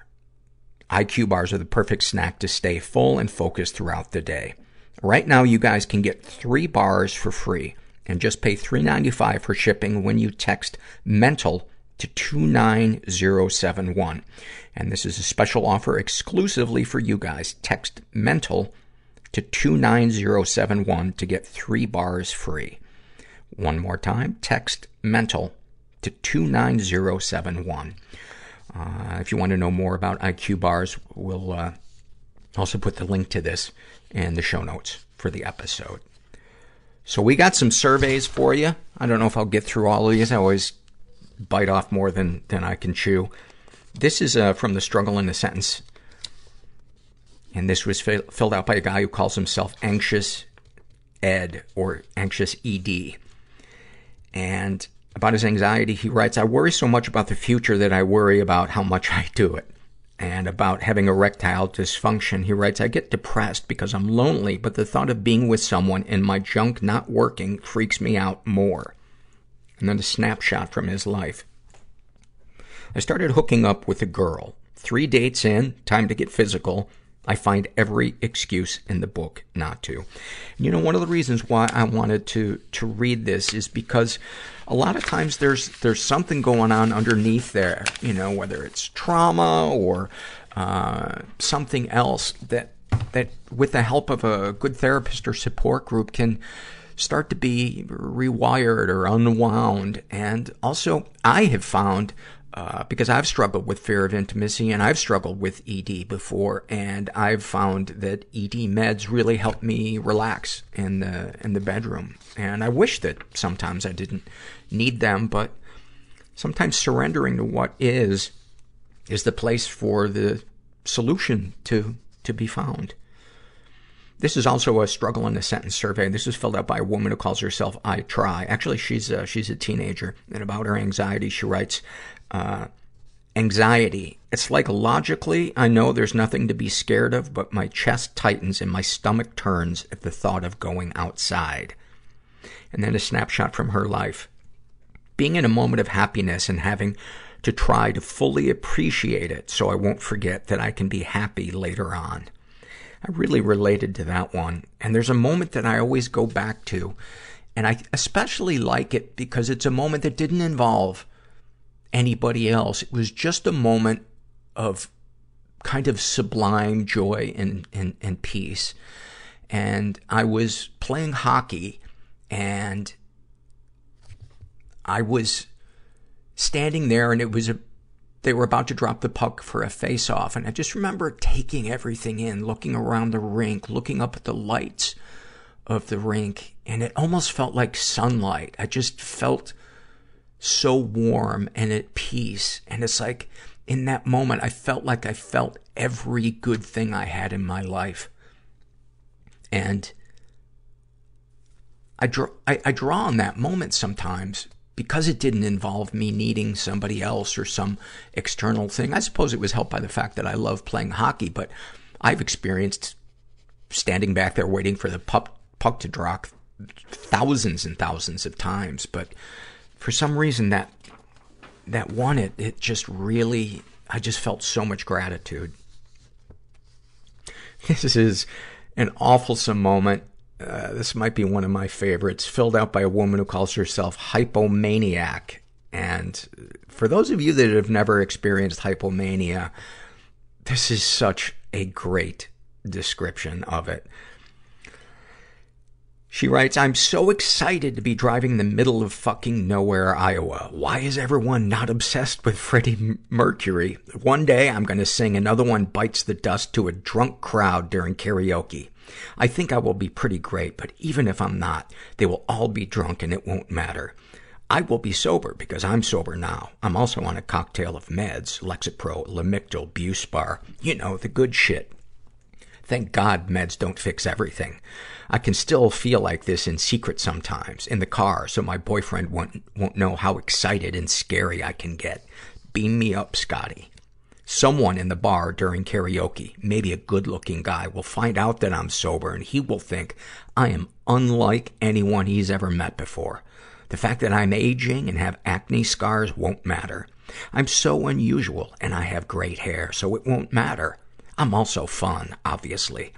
IQ bars are the perfect snack to stay full and focused throughout the day. Right now, you guys can get three bars for free and just pay $3.95 for shipping when you text MENTAL to 29071. And this is a special offer exclusively for you guys. Text MENTAL to 29071 to get three bars free. One more time, text MENTAL to 29071. Uh, if you want to know more about IQ bars, we'll uh, also put the link to this in the show notes for the episode. So we got some surveys for you. I don't know if I'll get through all of these. I always bite off more than, than I can chew. This is uh, from the Struggle in a Sentence. And this was fi- filled out by a guy who calls himself Anxious Ed or Anxious ED. And about his anxiety, he writes, I worry so much about the future that I worry about how much I do it. And about having erectile dysfunction, he writes, I get depressed because I'm lonely, but the thought of being with someone and my junk not working freaks me out more. And then a snapshot from his life. I started hooking up with a girl. Three dates in, time to get physical. I find every excuse in the book not to. You know, one of the reasons why I wanted to, to read this is because a lot of times there's, there's something going on underneath there, you know, whether it's trauma or, uh, something else that, that with the help of a good therapist or support group can start to be rewired or unwound. And also, I have found uh, because I've struggled with fear of intimacy and I've struggled with ED before, and I've found that ED meds really help me relax in the in the bedroom. And I wish that sometimes I didn't need them, but sometimes surrendering to what is is the place for the solution to to be found. This is also a struggle in a sentence survey. This is filled out by a woman who calls herself I Try. Actually, she's a, she's a teenager. And about her anxiety, she writes, Uh, anxiety. It's like logically, I know there's nothing to be scared of, but my chest tightens and my stomach turns at the thought of going outside. And then a snapshot from her life. Being in a moment of happiness and having to try to fully appreciate it so I won't forget that I can be happy later on. I really related to that one. And there's a moment that I always go back to. And I especially like it because it's a moment that didn't involve anybody else. It was just a moment of kind of sublime joy and, and, and peace. And I was playing hockey and I was standing there and it was a they were about to drop the puck for a face-off, and I just remember taking everything in, looking around the rink, looking up at the lights of the rink, and it almost felt like sunlight. I just felt so warm and at peace, and it's like, in that moment, I felt like I felt every good thing I had in my life. And I draw, I, I draw on that moment sometimes because it didn't involve me needing somebody else or some external thing. I suppose it was helped by the fact that I love playing hockey, but I've experienced standing back there waiting for the puck, puck to drop thousands and thousands of times. But for some reason that, that one, it, it just really, I just felt so much gratitude. This is an awfulsome moment uh, this might be one of my favorites, filled out by a woman who calls herself hypomaniac. And for those of you that have never experienced hypomania, this is such a great description of it. She writes, I'm so excited to be driving the middle of fucking nowhere, Iowa. Why is everyone not obsessed with Freddie Mercury? One day I'm gonna sing Another One Bites the Dust to a drunk crowd during karaoke. I think I will be pretty great, but even if I'm not, they will all be drunk and it won't matter. I will be sober because I'm sober now. I'm also on a cocktail of meds, Lexapro, Lamictal, Buspar. You know, the good shit. Thank God meds don't fix everything. I can still feel like this in secret sometimes, in the car, so my boyfriend won't, won't know how excited and scary I can get. Beam me up, Scotty. Someone in the bar during karaoke, maybe a good-looking guy, will find out that I'm sober and he will think I am unlike anyone he's ever met before. The fact that I'm aging and have acne scars won't matter. I'm so unusual and I have great hair, so it won't matter. I'm also fun, obviously.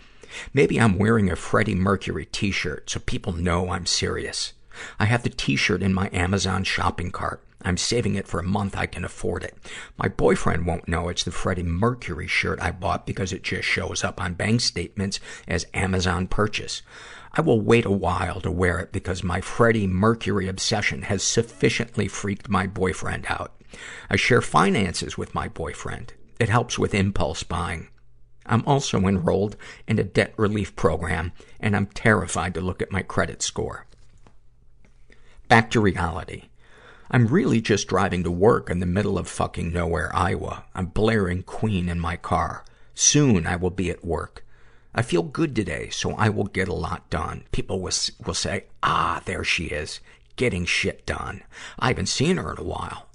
Maybe I'm wearing a Freddie Mercury t-shirt so people know I'm serious. I have the t-shirt in my Amazon shopping cart. I'm saving it for a month I can afford it. My boyfriend won't know it's the Freddie Mercury shirt I bought because it just shows up on bank statements as Amazon purchase. I will wait a while to wear it because my Freddie Mercury obsession has sufficiently freaked my boyfriend out. I share finances with my boyfriend. It helps with impulse buying. I'm also enrolled in a debt relief program, and I'm terrified to look at my credit score. Back to reality. I'm really just driving to work in the middle of fucking nowhere, Iowa. I'm blaring Queen in my car. Soon I will be at work. I feel good today, so I will get a lot done. People will, will say, ah, there she is. getting shit done. I haven't seen her in a while.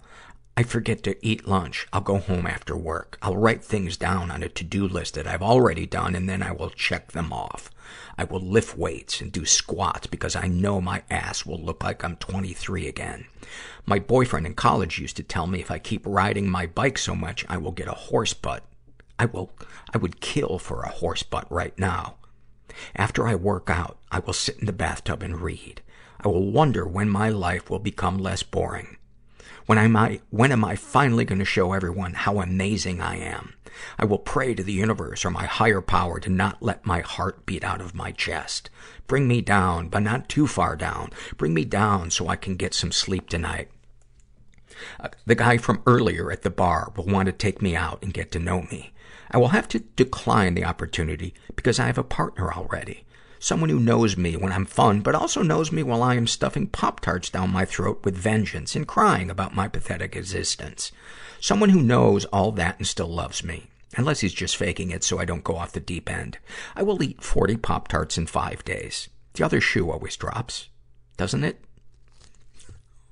I forget to eat lunch. I'll go home after work. I'll write things down on a to-do list that I've already done and then I will check them off. I will lift weights and do squats because I know my ass will look like I'm 23 again. My boyfriend in college used to tell me if I keep riding my bike so much, I will get a horse butt. I will, I would kill for a horse butt right now. After I work out, I will sit in the bathtub and read. I will wonder when my life will become less boring. When am I, when am I finally going to show everyone how amazing I am? I will pray to the universe or my higher power to not let my heart beat out of my chest. Bring me down, but not too far down. Bring me down so I can get some sleep tonight. Uh, the guy from earlier at the bar will want to take me out and get to know me. I will have to decline the opportunity because I have a partner already. Someone who knows me when I'm fun, but also knows me while I am stuffing Pop-Tarts down my throat with vengeance and crying about my pathetic existence. Someone who knows all that and still loves me. Unless he's just faking it so I don't go off the deep end. I will eat 40 Pop-Tarts in five days. The other shoe always drops. Doesn't it?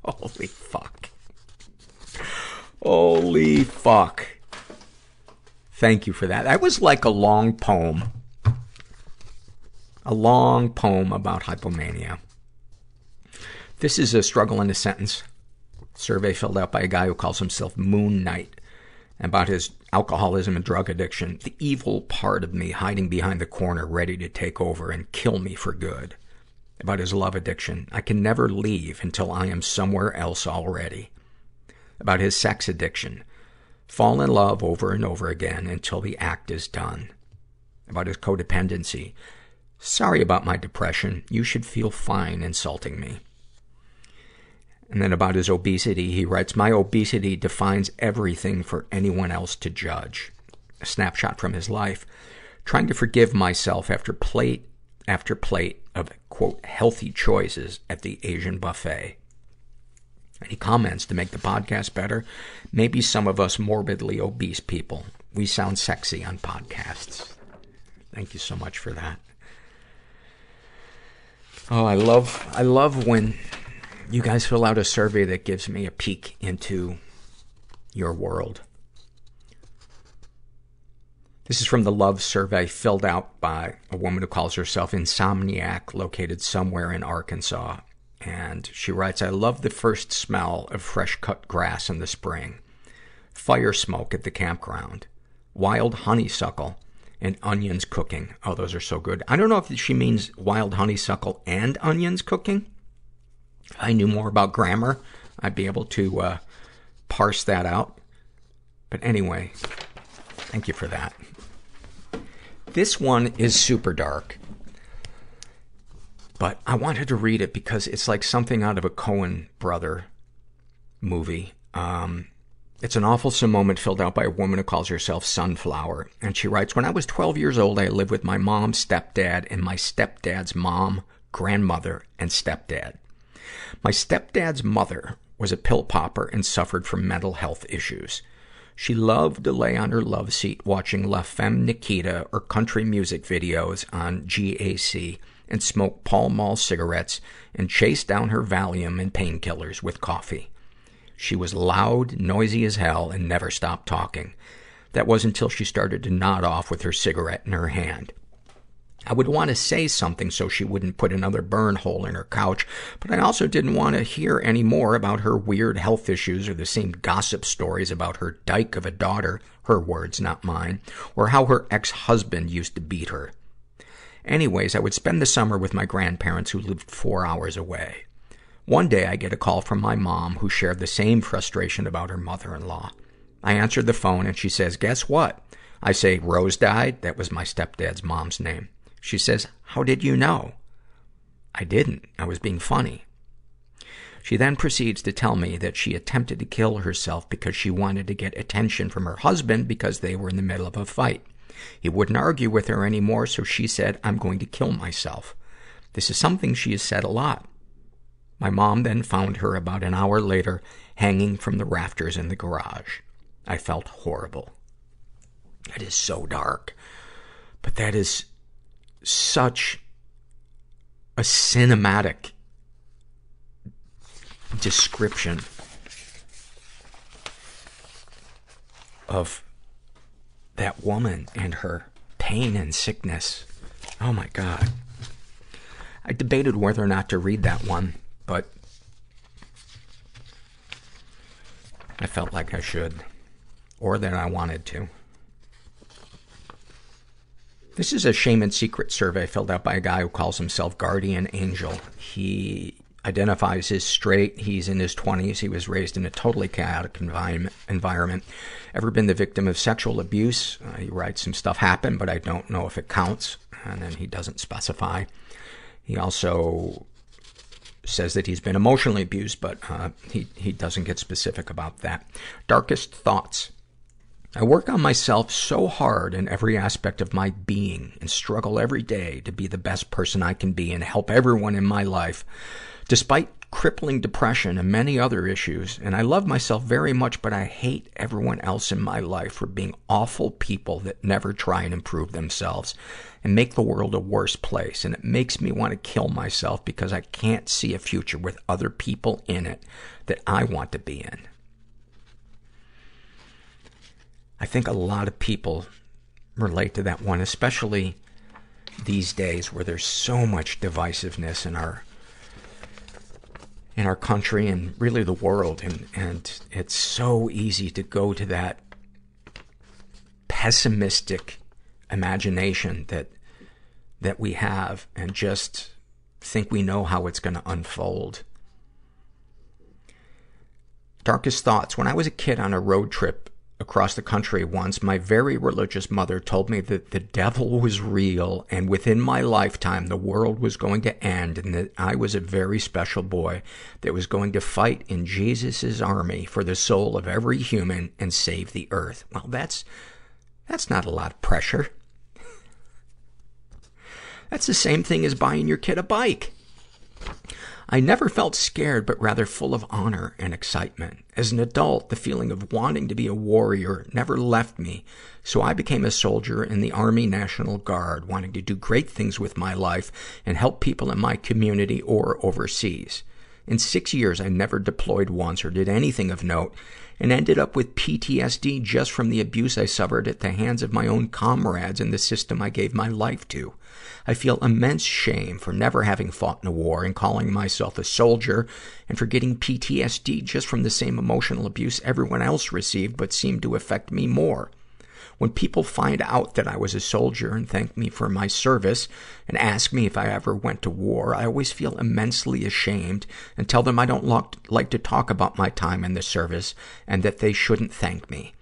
Holy fuck. Holy fuck. Thank you for that. That was like a long poem a long poem about hypomania. This is a struggle in a sentence survey filled out by a guy who calls himself Moon Knight about his alcoholism and drug addiction. The evil part of me hiding behind the corner ready to take over and kill me for good. About his love addiction. I can never leave until I am somewhere else already. About his sex addiction. Fall in love over and over again until the act is done. About his codependency. Sorry about my depression. You should feel fine insulting me. And then about his obesity, he writes, My obesity defines everything for anyone else to judge. A snapshot from his life. Trying to forgive myself after plate after plate of, quote, healthy choices at the Asian buffet. And he comments to make the podcast better. Maybe some of us morbidly obese people, we sound sexy on podcasts. Thank you so much for that. Oh, I love, I love when you guys fill out a survey that gives me a peek into your world. This is from the love survey filled out by a woman who calls herself Insomniac, located somewhere in Arkansas. And she writes, I love the first smell of fresh cut grass in the spring, fire smoke at the campground, wild honeysuckle and onions cooking. Oh, those are so good. I don't know if she means wild honeysuckle and onions cooking. If I knew more about grammar, I'd be able to uh, parse that out. But anyway, thank you for that. This one is super dark. But I wanted to read it because it's like something out of a Coen brother movie. Um, it's an awfulsome moment filled out by a woman who calls herself Sunflower. And she writes, When I was 12 years old, I lived with my mom, stepdad, and my stepdad's mom, grandmother, and stepdad. My stepdad's mother was a pill popper and suffered from mental health issues. She loved to lay on her love seat watching La Femme Nikita or country music videos on GAC and smoke Pall Mall cigarettes and chase down her Valium and painkillers with coffee. She was loud, noisy as hell, and never stopped talking. That was until she started to nod off with her cigarette in her hand. I would want to say something so she wouldn't put another burn hole in her couch, but I also didn't want to hear any more about her weird health issues or the same gossip stories about her dyke of a daughter, her words, not mine, or how her ex-husband used to beat her. Anyways, I would spend the summer with my grandparents who lived four hours away. One day I get a call from my mom who shared the same frustration about her mother-in-law. I answered the phone and she says, guess what? I say, Rose died? That was my stepdad's mom's name. She says, how did you know? I didn't. I was being funny. She then proceeds to tell me that she attempted to kill herself because she wanted to get attention from her husband because they were in the middle of a fight. He wouldn't argue with her anymore, so she said, I'm going to kill myself. This is something she has said a lot. My mom then found her about an hour later, hanging from the rafters in the garage. I felt horrible. It is so dark. But that is such a cinematic description of that woman and her pain and sickness. Oh my God. I debated whether or not to read that one, but I felt like I should, or that I wanted to. This is a shame and secret survey filled out by a guy who calls himself Guardian Angel. He identifies as straight. He's in his 20s. He was raised in a totally chaotic environment. Ever been the victim of sexual abuse? Uh, he writes some stuff happened, but I don't know if it counts. And then he doesn't specify. He also says that he's been emotionally abused, but uh, he, he doesn't get specific about that. Darkest thoughts. I work on myself so hard in every aspect of my being and struggle every day to be the best person I can be and help everyone in my life. Despite crippling depression and many other issues, and I love myself very much, but I hate everyone else in my life for being awful people that never try and improve themselves and make the world a worse place. And it makes me want to kill myself because I can't see a future with other people in it that I want to be in. I think a lot of people relate to that one, especially these days where there's so much divisiveness in our in our country and really the world and and it's so easy to go to that pessimistic imagination that that we have and just think we know how it's going to unfold. Darkest thoughts. When I was a kid on a road trip across the country once, my very religious mother told me that the devil was real and within my lifetime the world was going to end and that I was a very special boy that was going to fight in Jesus' army for the soul of every human and save the earth. Well, that's, that's not a lot of pressure. That's the same thing as buying your kid a bike. I never felt scared, but rather full of honor and excitement. As an adult, the feeling of wanting to be a warrior never left me, so I became a soldier in the Army National Guard, wanting to do great things with my life and help people in my community or overseas. In six years, I never deployed once or did anything of note, and ended up with PTSD just from the abuse I suffered at the hands of my own comrades in the system I gave my life to. I feel immense shame for never having fought in a war and calling myself a soldier and for getting PTSD just from the same emotional abuse everyone else received but seemed to affect me more. When people find out that I was a soldier and thank me for my service and ask me if I ever went to war, I always feel immensely ashamed and tell them I don't like to talk about my time in the service and that they shouldn't thank me.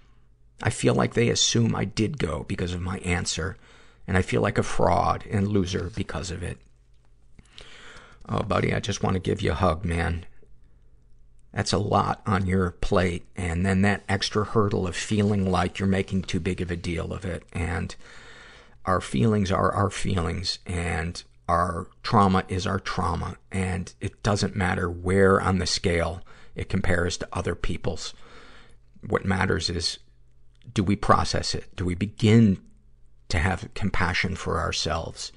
I feel like they assume I did go because of my answer and I feel like a fraud and loser because of it. Oh, buddy, I just want to give you a hug, man. That's a lot on your plate. And then that extra hurdle of feeling like you're making too big of a deal of it. And our feelings are our feelings and our trauma is our trauma. And it doesn't matter where on the scale it compares to other people's. What matters is, do we process it? Do we begin to have compassion for ourselves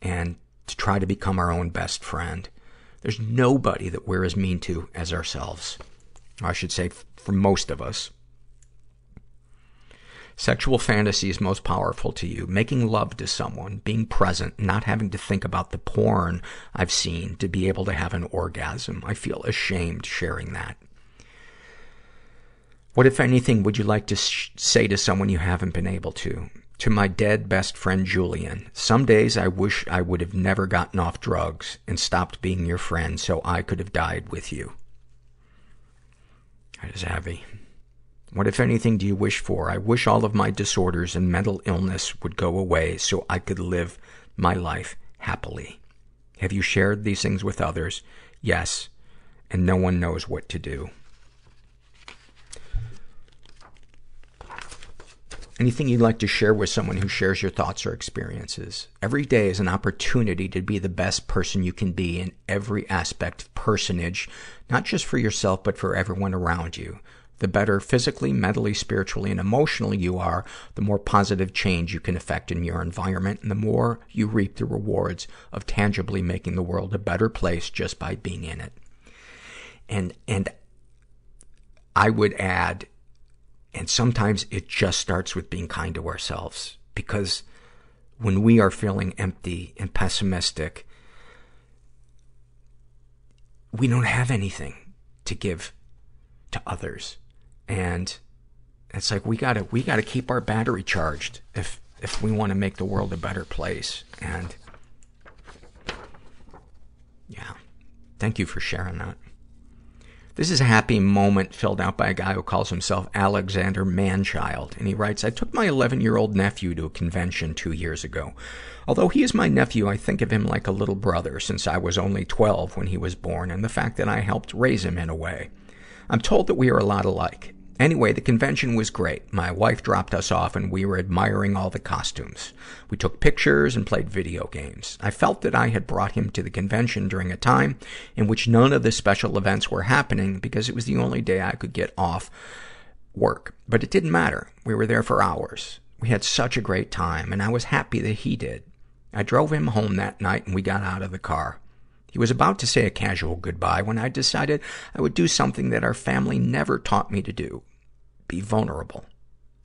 and to try to become our own best friend? There's nobody that we're as mean to as ourselves. I should say, for most of us. Sexual fantasy is most powerful to you. Making love to someone, being present, not having to think about the porn I've seen to be able to have an orgasm. I feel ashamed sharing that. What, if anything, would you like to sh- say to someone you haven't been able to? To my dead best friend Julian, some days I wish I would have never gotten off drugs and stopped being your friend so I could have died with you. That is heavy. What, if anything, do you wish for? I wish all of my disorders and mental illness would go away so I could live my life happily. Have you shared these things with others? Yes. And no one knows what to do. Anything you'd like to share with someone who shares your thoughts or experiences? Every day is an opportunity to be the best person you can be in every aspect of personage, not just for yourself, but for everyone around you. The better physically, mentally, spiritually, and emotionally you are, the more positive change you can affect in your environment, and the more you reap the rewards of tangibly making the world a better place just by being in it. And, and I would add, and sometimes it just starts with being kind to ourselves because when we are feeling empty and pessimistic, we don't have anything to give to others. And it's like we gotta, we gotta keep our battery charged if, if we want to make the world a better place. And yeah, thank you for sharing that. This is a happy moment filled out by a guy who calls himself Alexander Manchild. And he writes, I took my 11 year old nephew to a convention two years ago. Although he is my nephew, I think of him like a little brother since I was only 12 when he was born and the fact that I helped raise him in a way. I'm told that we are a lot alike. Anyway, the convention was great. My wife dropped us off and we were admiring all the costumes. We took pictures and played video games. I felt that I had brought him to the convention during a time in which none of the special events were happening because it was the only day I could get off work. But it didn't matter. We were there for hours. We had such a great time and I was happy that he did. I drove him home that night and we got out of the car. He was about to say a casual goodbye when I decided I would do something that our family never taught me to do. Be vulnerable.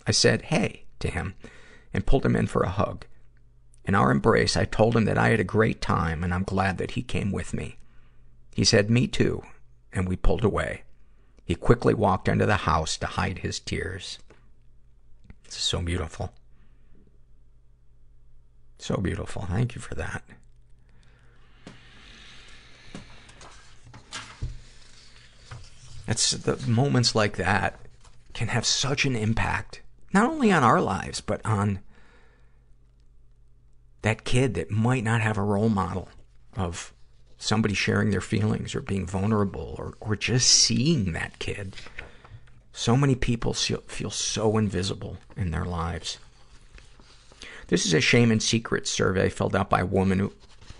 I said, hey, to him and pulled him in for a hug. In our embrace, I told him that I had a great time and I'm glad that he came with me. He said, me too, and we pulled away. He quickly walked into the house to hide his tears. Is so beautiful. So beautiful. Thank you for that. It's the moments like that can have such an impact, not only on our lives, but on that kid that might not have a role model of somebody sharing their feelings or being vulnerable or, or just seeing that kid. So many people feel so invisible in their lives. This is a shame and secret survey filled out by a woman who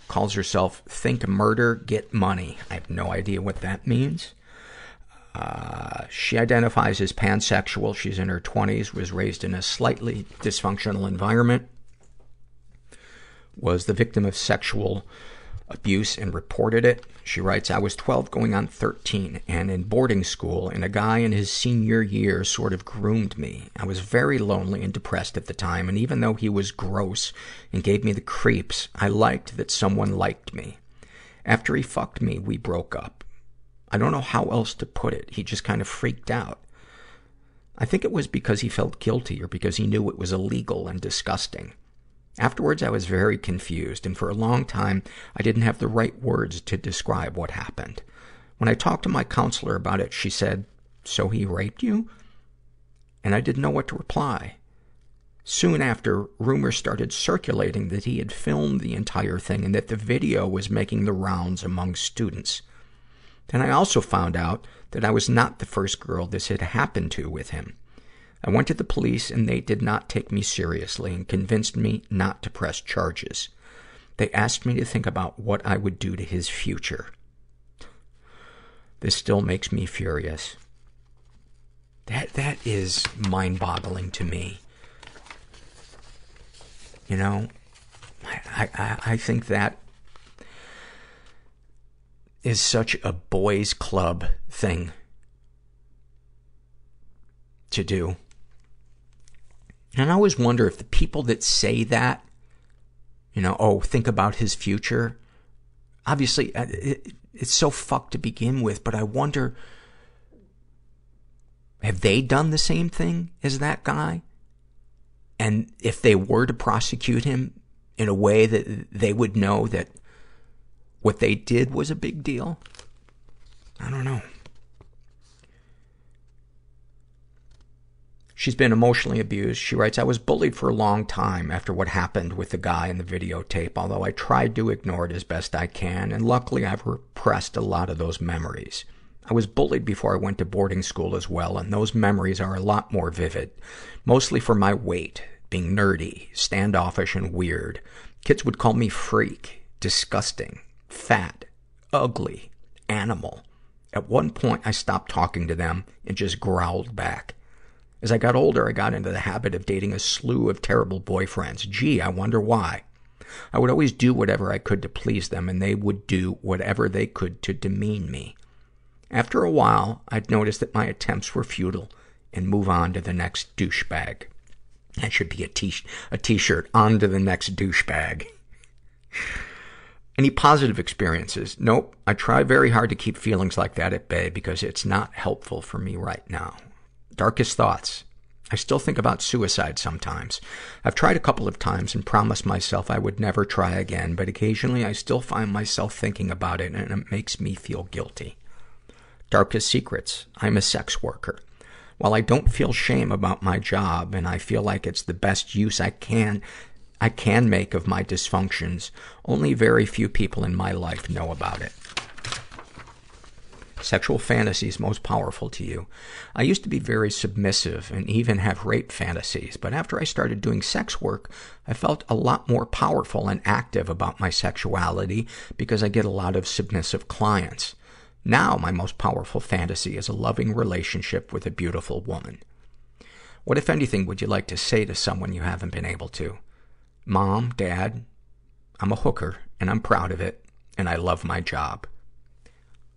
calls herself Think Murder, Get Money. I have no idea what that means. Uh, she identifies as pansexual. She's in her 20s, was raised in a slightly dysfunctional environment, was the victim of sexual abuse and reported it. She writes, I was 12 going on 13 and in boarding school and a guy in his senior year sort of groomed me. I was very lonely and depressed at the time and even though he was gross and gave me the creeps, I liked that someone liked me. After he fucked me, we broke up. I don't know how else to put it. He just kind of freaked out. I think it was because he felt guilty or because he knew it was illegal and disgusting. Afterwards, I was very confused, and for a long time, I didn't have the right words to describe what happened. When I talked to my counselor about it, she said, So he raped you? And I didn't know what to reply. Soon after, rumors started circulating that he had filmed the entire thing and that the video was making the rounds among students. Then I also found out that I was not the first girl this had happened to with him. I went to the police and they did not take me seriously and convinced me not to press charges. They asked me to think about what I would do to his future. This still makes me furious. That, that is mind-boggling to me. You know, I, I, I think that is such a boys club thing to do. And I always wonder if the people that say that, you know, oh, think about his future. Obviously, uh, it, it's so fucked to begin with, but I wonder, have they done the same thing as that guy? And if they were to prosecute him in a way that they would know that what they did was a big deal? I don't know. She's been emotionally abused. She writes, I was bullied for a long time after what happened with the guy in the videotape, although I tried to ignore it as best I can, and luckily I've repressed a lot of those memories. I was bullied before I went to boarding school as well, and those memories are a lot more vivid. Mostly for my weight, being nerdy, standoffish, and weird. Kids would call me freak, disgusting, fat, ugly, animal. At one point, I stopped talking to them and just growled back. As I got older, I got into the habit of dating a slew of terrible boyfriends. Gee, I wonder why. I would always do whatever I could to please them, and they would do whatever they could to demean me. After a while, I'd notice that my attempts were futile and move on to the next douchebag. That should be a t- a t-shirt. On to the next douchebag. Any positive experiences? Nope. I try very hard to keep feelings like that at bay because it's not helpful for me right now. Darkest thoughts. I still think about suicide sometimes. I've tried a couple of times and promised myself I would never try again, but occasionally I still find myself thinking about it and it makes me feel guilty. Darkest secrets. I'm a sex worker. While I don't feel shame about my job and I feel like it's the best use I can, I can make of my dysfunctions, only very few people in my life know about it. Sexual fantasies most powerful to you. I used to be very submissive and even have rape fantasies, but after I started doing sex work, I felt a lot more powerful and active about my sexuality because I get a lot of submissive clients. Now, my most powerful fantasy is a loving relationship with a beautiful woman. What, if anything, would you like to say to someone you haven't been able to? Mom, Dad, I'm a hooker, and I'm proud of it, and I love my job.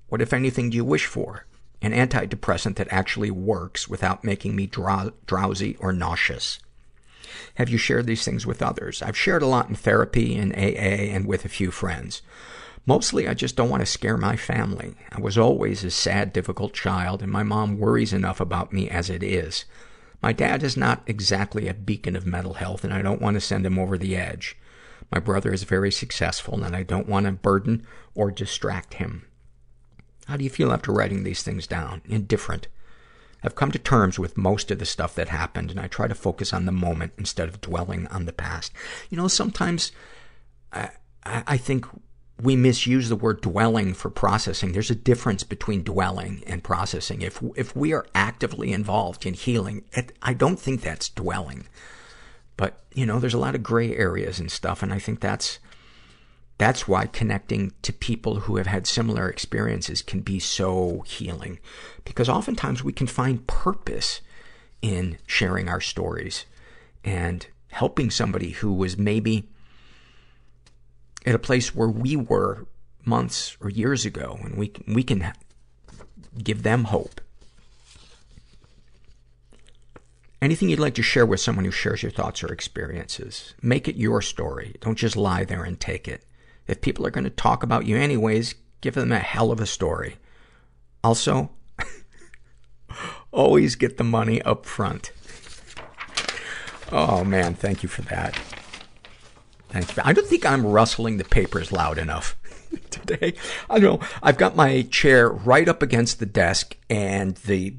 What, if anything, do you wish for? An antidepressant that actually works without making me drow- drowsy or nauseous. Have you shared these things with others? I've shared a lot in therapy and AA and with a few friends. Mostly, I just don't want to scare my family. I was always a sad, difficult child, and my mom worries enough about me as it is. My dad is not exactly a beacon of mental health, and I don't want to send him over the edge. My brother is very successful, and I don't want to burden or distract him. How do you feel after writing these things down? Indifferent. I've come to terms with most of the stuff that happened, and I try to focus on the moment instead of dwelling on the past. You know, sometimes I, I think we misuse the word dwelling for processing. There's a difference between dwelling and processing. If, if we are actively involved in healing, it, I don't think that's dwelling. But, you know, there's a lot of gray areas and stuff, and I think that's, that's why connecting to people who have had similar experiences can be so healing. Because oftentimes we can find purpose in sharing our stories and helping somebody who was maybe at a place where we were months or years ago, and we, we can give them hope. Anything you'd like to share with someone who shares your thoughts or experiences? Make it your story. Don't just lie there and take it. If people are going to talk about you anyways, give them a hell of a story. Also, always get the money up front. Oh man, thank you for that. Thank you. I don't think I'm rustling the papers loud enough today. I know. I've got my chair right up against the desk and the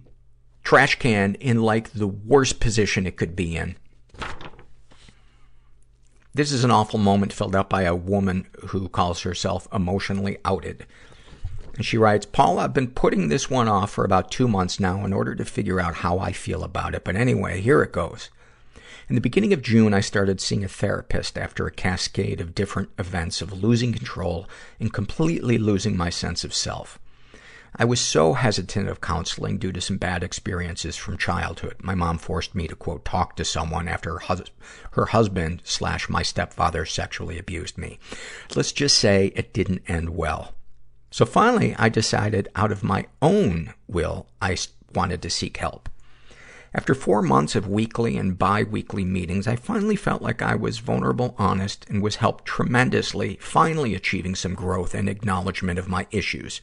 trash can in like the worst position it could be in. This is an awful moment filled out by a woman who calls herself emotionally outed. And she writes, Paul, I've been putting this one off for about two months now in order to figure out how I feel about it. But anyway, here it goes. In the beginning of June, I started seeing a therapist after a cascade of different events of losing control and completely losing my sense of self. I was so hesitant of counseling due to some bad experiences from childhood. My mom forced me to, quote, talk to someone after her, hus- her husband slash my stepfather sexually abused me. Let's just say it didn't end well. So finally, I decided out of my own will, I wanted to seek help. After four months of weekly and bi-weekly meetings, I finally felt like I was vulnerable, honest, and was helped tremendously, finally achieving some growth and acknowledgement of my issues.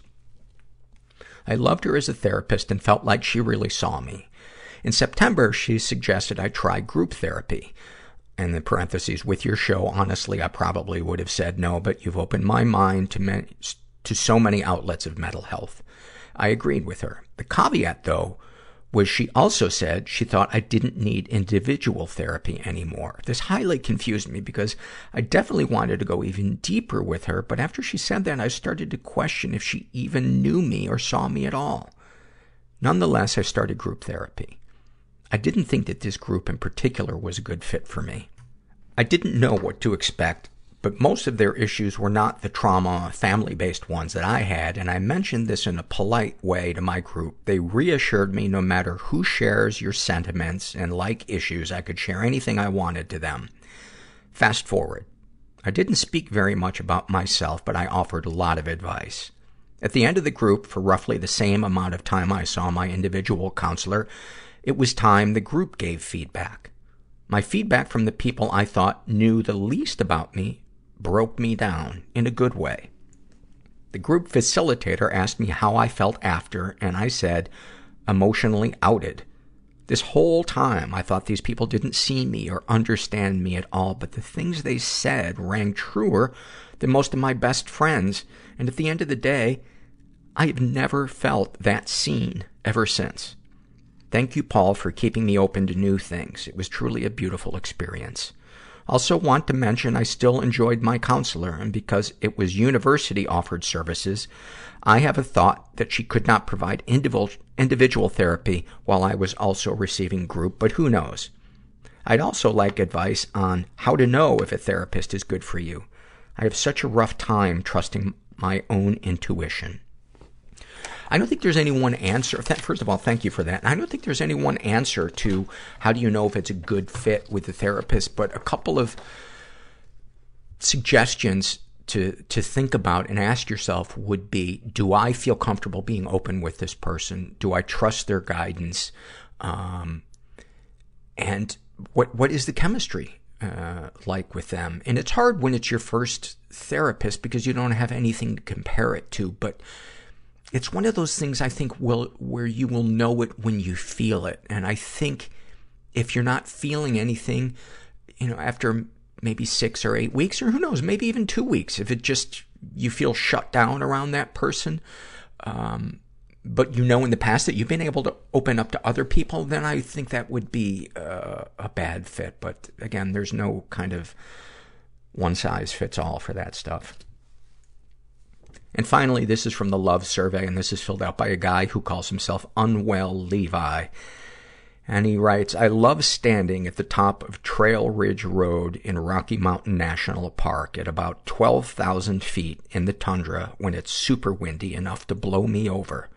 I loved her as a therapist and felt like she really saw me. In September, she suggested I try group therapy. And in parentheses, with your show, honestly, I probably would have said no, but you've opened my mind to, many, to so many outlets of mental health. I agreed with her. The caveat, though, was she also said she thought I didn't need individual therapy anymore. This highly confused me because I definitely wanted to go even deeper with her, but after she said that, I started to question if she even knew me or saw me at all. Nonetheless, I started group therapy. I didn't think that this group in particular was a good fit for me. I didn't know what to expect, but most of their issues were not the trauma, family-based ones that I had, and I mentioned this in a polite way to my group. They reassured me no matter who shares your sentiments and like issues, I could share anything I wanted to them. Fast forward. I didn't speak very much about myself, but I offered a lot of advice. At the end of the group, for roughly the same amount of time I saw my individual counselor, it was time the group gave feedback. My feedback from the people I thought knew the least about me broke me down in a good way. The group facilitator asked me how I felt after, and I said, emotionally outed. This whole time, I thought these people didn't see me or understand me at all, but the things they said rang truer than most of my best friends, and at the end of the day, I have never felt that seen ever since. Thank you, Paul, for keeping me open to new things. It was truly a beautiful experience. Also want to mention I still enjoyed my counselor, and because it was university offered services, I have a thought that she could not provide individual therapy while I was also receiving group, but who knows? I'd also like advice on how to know if a therapist is good for you. I have such a rough time trusting my own intuition. I don't think there's any one answer. First of all, thank you for that. I don't think there's any one answer to how do you know if it's a good fit with the therapist, but a couple of suggestions to, to think about and ask yourself would be, do I feel comfortable being open with this person? Do I trust their guidance? Um, and what, what is the chemistry? Uh, like with them. And it's hard when it's your first therapist because you don't have anything to compare it to, but it's one of those things I think will, where you will know it when you feel it. And I think if you're not feeling anything, you know, after maybe six or eight weeks, or who knows, maybe even two weeks, if it just, you feel shut down around that person, um, but you know in the past that you've been able to open up to other people, then I think that would be uh, a bad fit. But again, there's no kind of one size fits all for that stuff. And finally, this is from the Love Survey, and this is filled out by a guy who calls himself Unwell Levi. And he writes, I love standing at the top of Trail Ridge Road in Rocky Mountain National Park at about 12,000 feet in the tundra when it's super windy enough to blow me over.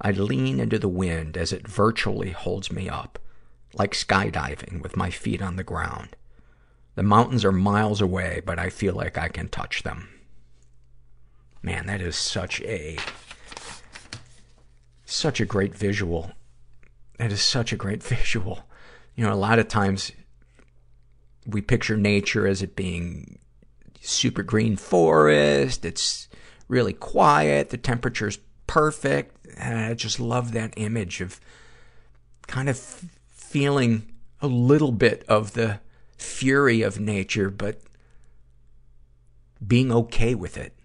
I lean into the wind as it virtually holds me up, like skydiving with my feet on the ground. The mountains are miles away, but I feel like I can touch them. Man, that is such a, such a great visual. That is such a great visual. You know, a lot of times we picture nature as it being super green forest. It's really quiet. The temperature's perfect. And I just love that image of kind of feeling a little bit of the fury of nature, but being okay with it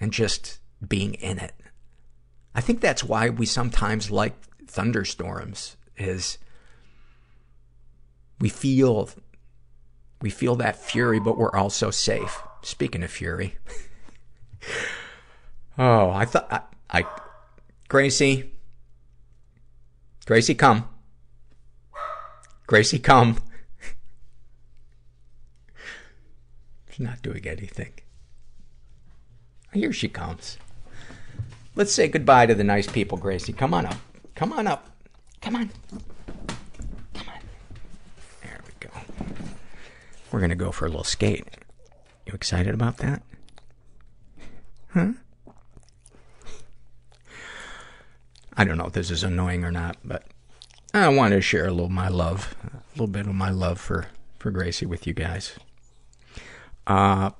and just being in it. I think that's why we sometimes like thunderstorms is we feel we feel that fury but we're also safe. Speaking of fury. oh, I thought I, I Gracie Gracie come. Gracie come. She's not doing anything. Here she comes. Let's say goodbye to the nice people, Gracie. Come on up. Come on up. Come on. Come on. There we go. We're going to go for a little skate. You excited about that? Huh? I don't know if this is annoying or not, but I wanted to share a little my love, a little bit of my love for, for Gracie with you guys. Uh,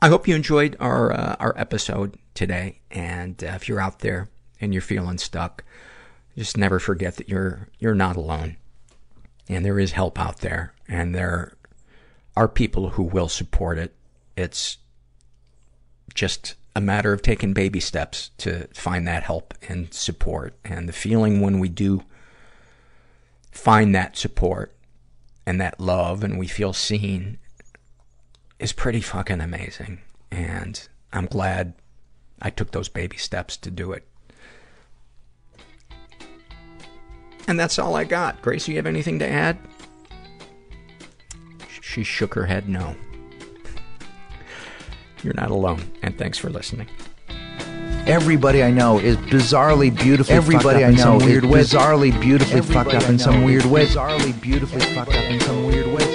I hope you enjoyed our uh, our episode today. And uh, if you're out there and you're feeling stuck, just never forget that you're you're not alone, and there is help out there, and there are people who will support it. It's just a matter of taking baby steps to find that help and support, and the feeling when we do find that support and that love, and we feel seen is pretty fucking amazing. And I'm glad I took those baby steps to do it. And that's all I got. Grace, you have anything to add? She shook her head no. You're not alone. And thanks for listening. Everybody I know is bizarrely beautifully Everybody I know weird is bizarrely beautifully fucked up in some weird way. Bizarrely beautifully fucked up in some weird way. Bizarrely